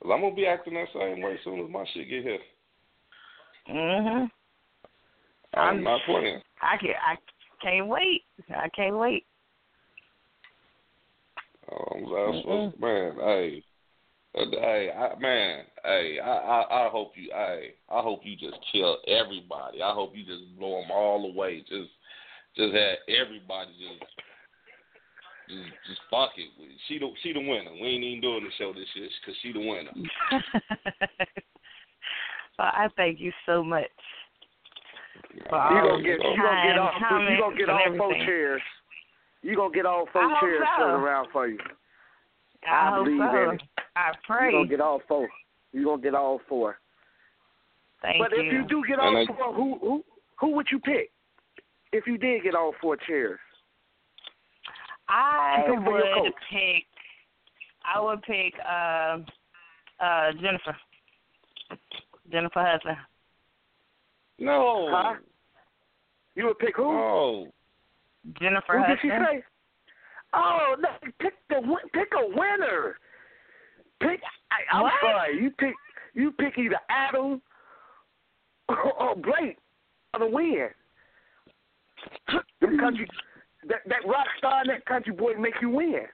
'Cause I'm gonna be acting that same way as soon as my shit get here. Mhm. I'm, I'm- not playing. I can. I can't wait. I can't wait. Um, that's what, man. Hey, uh, hey, I, man. Hey, I, I, I hope you. Hey, I hope you just kill everybody. I hope you just blow them all away. Just, just have everybody just just, just fuck it. She the she the winner. We ain't even doing the show this year because she the winner. well, I thank you so much. For You gonna get you gonna get kind all you gonna get all and four chairs. You gonna get all four chairs so. thrown around for you. I, hope believe so. in it. I You gonna get all four. You gonna get all four. Thank but you. if you do get all I- four, who who who would you pick? If you did get all four chairs, I You pick for your would pick. I would pick uh, uh, Jennifer. Jennifer Hudson. No. Huh? you would pick who? Oh. Jennifer who did she say? Oh, no, pick the pick a winner. Pick. I, I'm What? sorry. You pick. You pick either Adam or Blake for the win. Them country, that that rock star and that country boy make you win.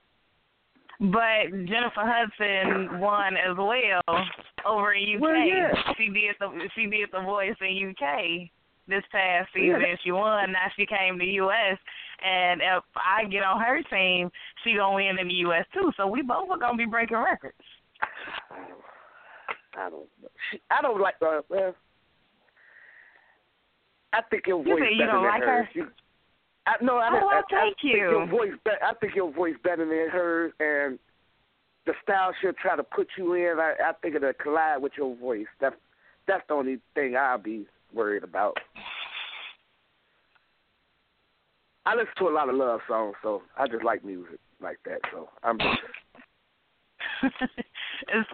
But Jennifer Hudson won as well over in UK. Well, yeah. She did the she did the voice in UK this past season. Yeah. She won. Now she came to US, and if I get on her team, she gonna win in the US too. So we both are gonna be breaking records. I don't. I don't like. Uh, well, I think your You voice say you don't like her? You, I, no, I, Oh, I, well, I, thank think you. your voice. Be, I think your voice better than hers, and the style she'll try to put you in. I, I think it'll collide with your voice. That's that's the only thing I'll be worried about. I listen to a lot of love songs, so I just like music like that. So I'm. it's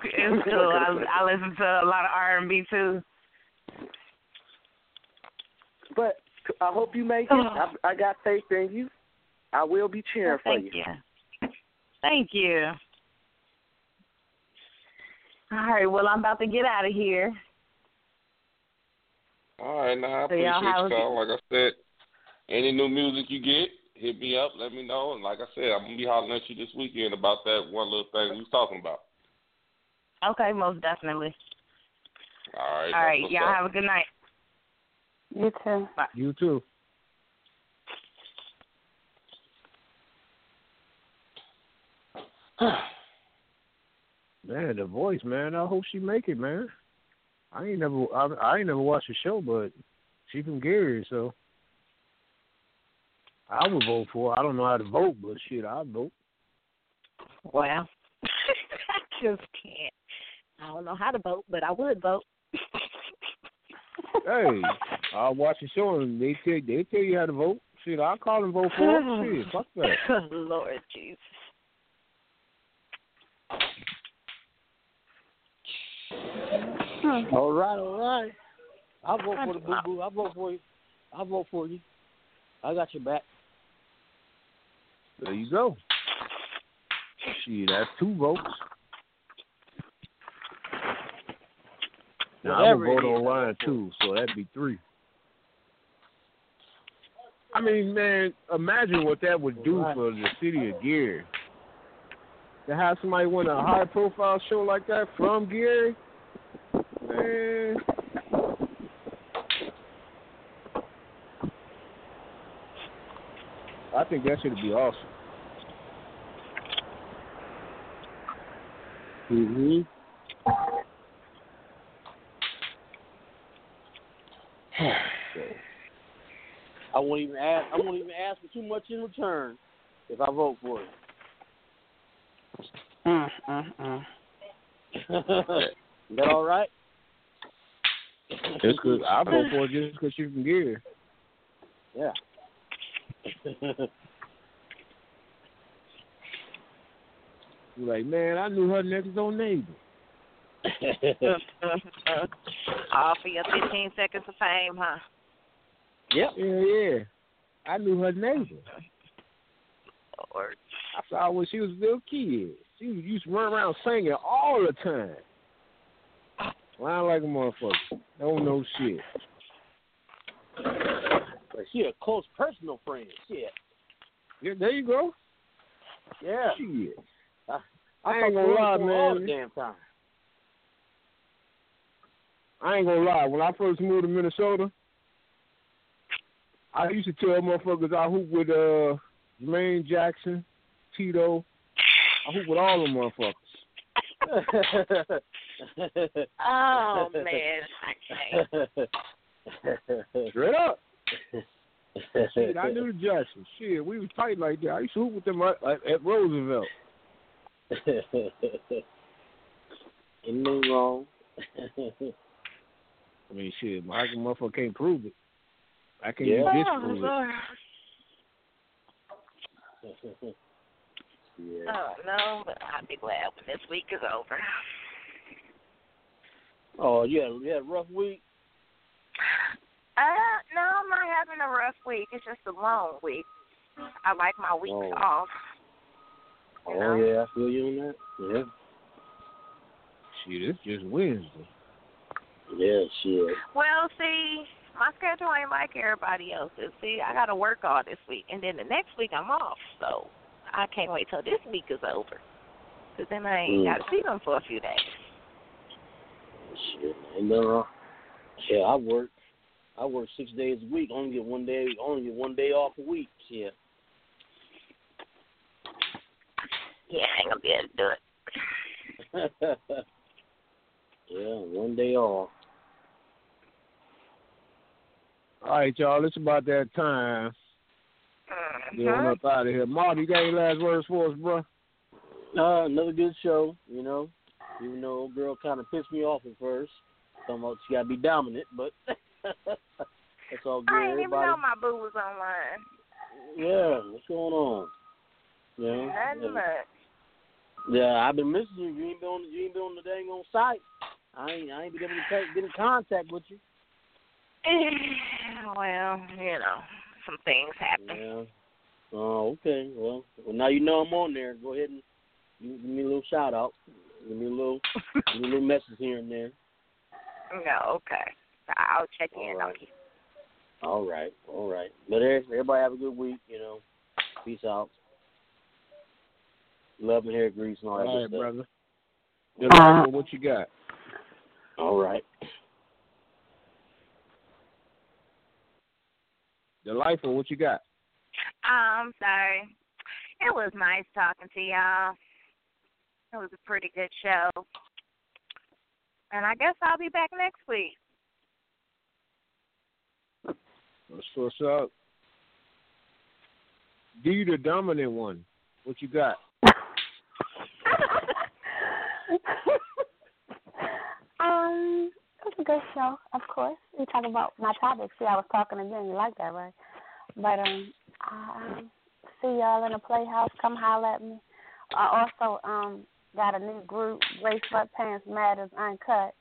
it's cool. I, I listen to a lot of R and B too. But I hope you make it. Oh. I, I got faith in you. I will be cheering for Thank you. Thank you. All right. Well, I'm about to get out of here. All right, now I So y'all appreciate you, a- Like I said, any new music you get, hit me up, let me know. And like I said, I'm gonna be hollering at you this weekend about that one little thing we was talking about. Okay, most definitely. All right. All right. Y'all up. have a good night. You too. Bye. You too. Man, the voice, man. I hope she make it, man. I ain't never, I, I ain't never watched the show, but she from Gary, so I would vote for. her. I don't know how to vote, but shit, I'd vote. Well, I just can't. I don't know how to vote, but I would vote. Hey, I watch the show and they tell they tell you how to vote. Shit, I'll call and vote for her. Shit, fuck that. Lord Jesus. All right, all right. I'll vote for the boo boo. I'll vote for you. I'll vote for you. I got your back. There you go. Shit, that's two votes. Now I'm gonna vote online too, so that'd be three. I mean, man, imagine what that would do Right. for the city of Gary. To have somebody win a high profile show like that from Gary, man. I think that should be awesome. Mm-hmm. I won't even ask. I won't even ask for too much in return if I vote for it. Mm, mm, mm. Is that all right? Just cause I vote for it just because she's from Gary. Yeah. You're like, man, I knew her next door neighbor. All for your 15 seconds of fame, huh? Yep. Yeah, yeah. I knew her neighbor. Lord. I saw her when she was a little kid. She used to run around singing all the time. Lying like a motherfucker. Don't know shit. But she a close personal friend. Shit. Yeah, there you go. Yeah. Shit. I, I talk ain't gonna lie, before all the damn time. I ain't gonna lie. When I first moved to Minnesota, I used to tell motherfuckers I hoop with uh Jermaine Jackson, Tito. I hoop with all them motherfuckers. Oh man, I can't. Straight up. Shit, I knew the Jackson. Shit, we was tight like that. I used to hoop with them at, at, at Roosevelt. Ain't nothing wrong. I mean, shit, my motherfucker can't prove it. I can't Yeah. even disprove it. yeah. Oh no, but I'll be glad when this week is over. Oh yeah, yeah, rough week. Uh, no, I'm not having a rough week. It's just a long week. I like my weeks Oh. off. Oh know? yeah, I feel you on that. Yeah. Shit, it's just Wednesday. Yeah, shit. Well, see, my schedule ain't like everybody else's. See, I got to work all this week, and then the next week I'm off. So I can't wait till this week is over, because then I ain't Mm. got to see them for a few days. Shit, ain't nothing wrong. Yeah, I work. I work six days a week. Only get one day. Only get one day off a week. Yeah. Yeah, I ain't gonna be able to do it. yeah, one day off. All right, y'all. It's about that time. Get on up out of here. Marty, you got any last words for us, bro? Uh, another good show. You know, even though old girl kind of pissed me off at first. Talking about she gotta be dominant, but that's all good. I didn't even Everybody, know my boo was online. yeah, what's going on? Yeah, Nothing yeah. much. Yeah, I've been missing you. You ain't been on. You ain't been on the dang on site. I ain't. I ain't been able to take, get in contact with you. well, you know, some things happen. Yeah. Oh, okay. Well, well, now you know I'm on there. Go ahead and give, give me a little shout out. Give me a little, give me a little message here and there. No, okay. I'll check in on you. All right, all right. But everybody have a good week. You know, peace out. Love and hair grease and all that All good right, stuff. brother. Yolanda, what you got? All right. Delightful, what you got? I'm sorry. It was nice talking to y'all. It was a pretty good show. And I guess I'll be back next week. That's what's up. D, the dominant one. What you got? um, a good show, of course. We talk about my topic. See, I was talking again. You like that, right? But um, I um, see y'all in the Playhouse. Come holler at me. I also um got a new group, Race Sweatpants Matters Uncut.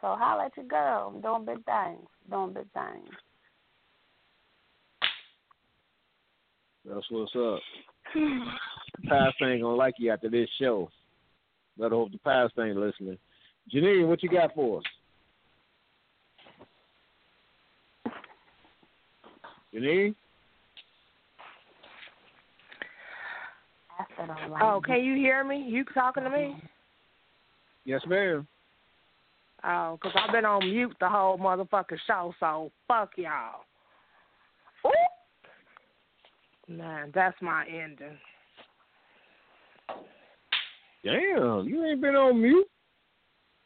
So holler at your girl. I'm doing big things. Doing big things. That's what's up. Past ain't gonna like you after this show. Better hope the past ain't listening. Janine, what you got for us? Janine? Like Oh, can you hear me? You talking to me? Yes, ma'am. Oh, because I've been on mute the whole motherfucking show, so fuck y'all. Man, that's my ending. Damn, you ain't been on mute.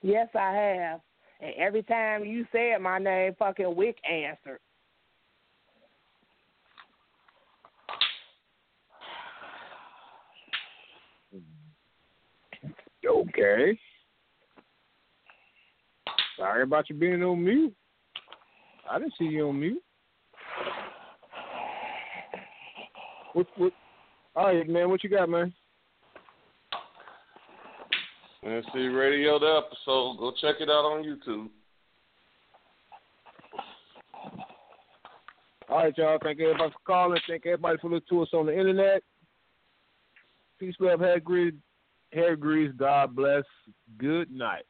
Yes, I have. And every time you said my name, fucking Wick answered. Okay. Sorry about you being on mute. I didn't see you on mute. What what all right, man, what you got, man? NC Radio, the episode. Go check it out on YouTube. All right, y'all. Thank everybody for calling. Thank everybody for listening to us on the internet. Peace, love, hair grease, hair grease. God bless. Good night.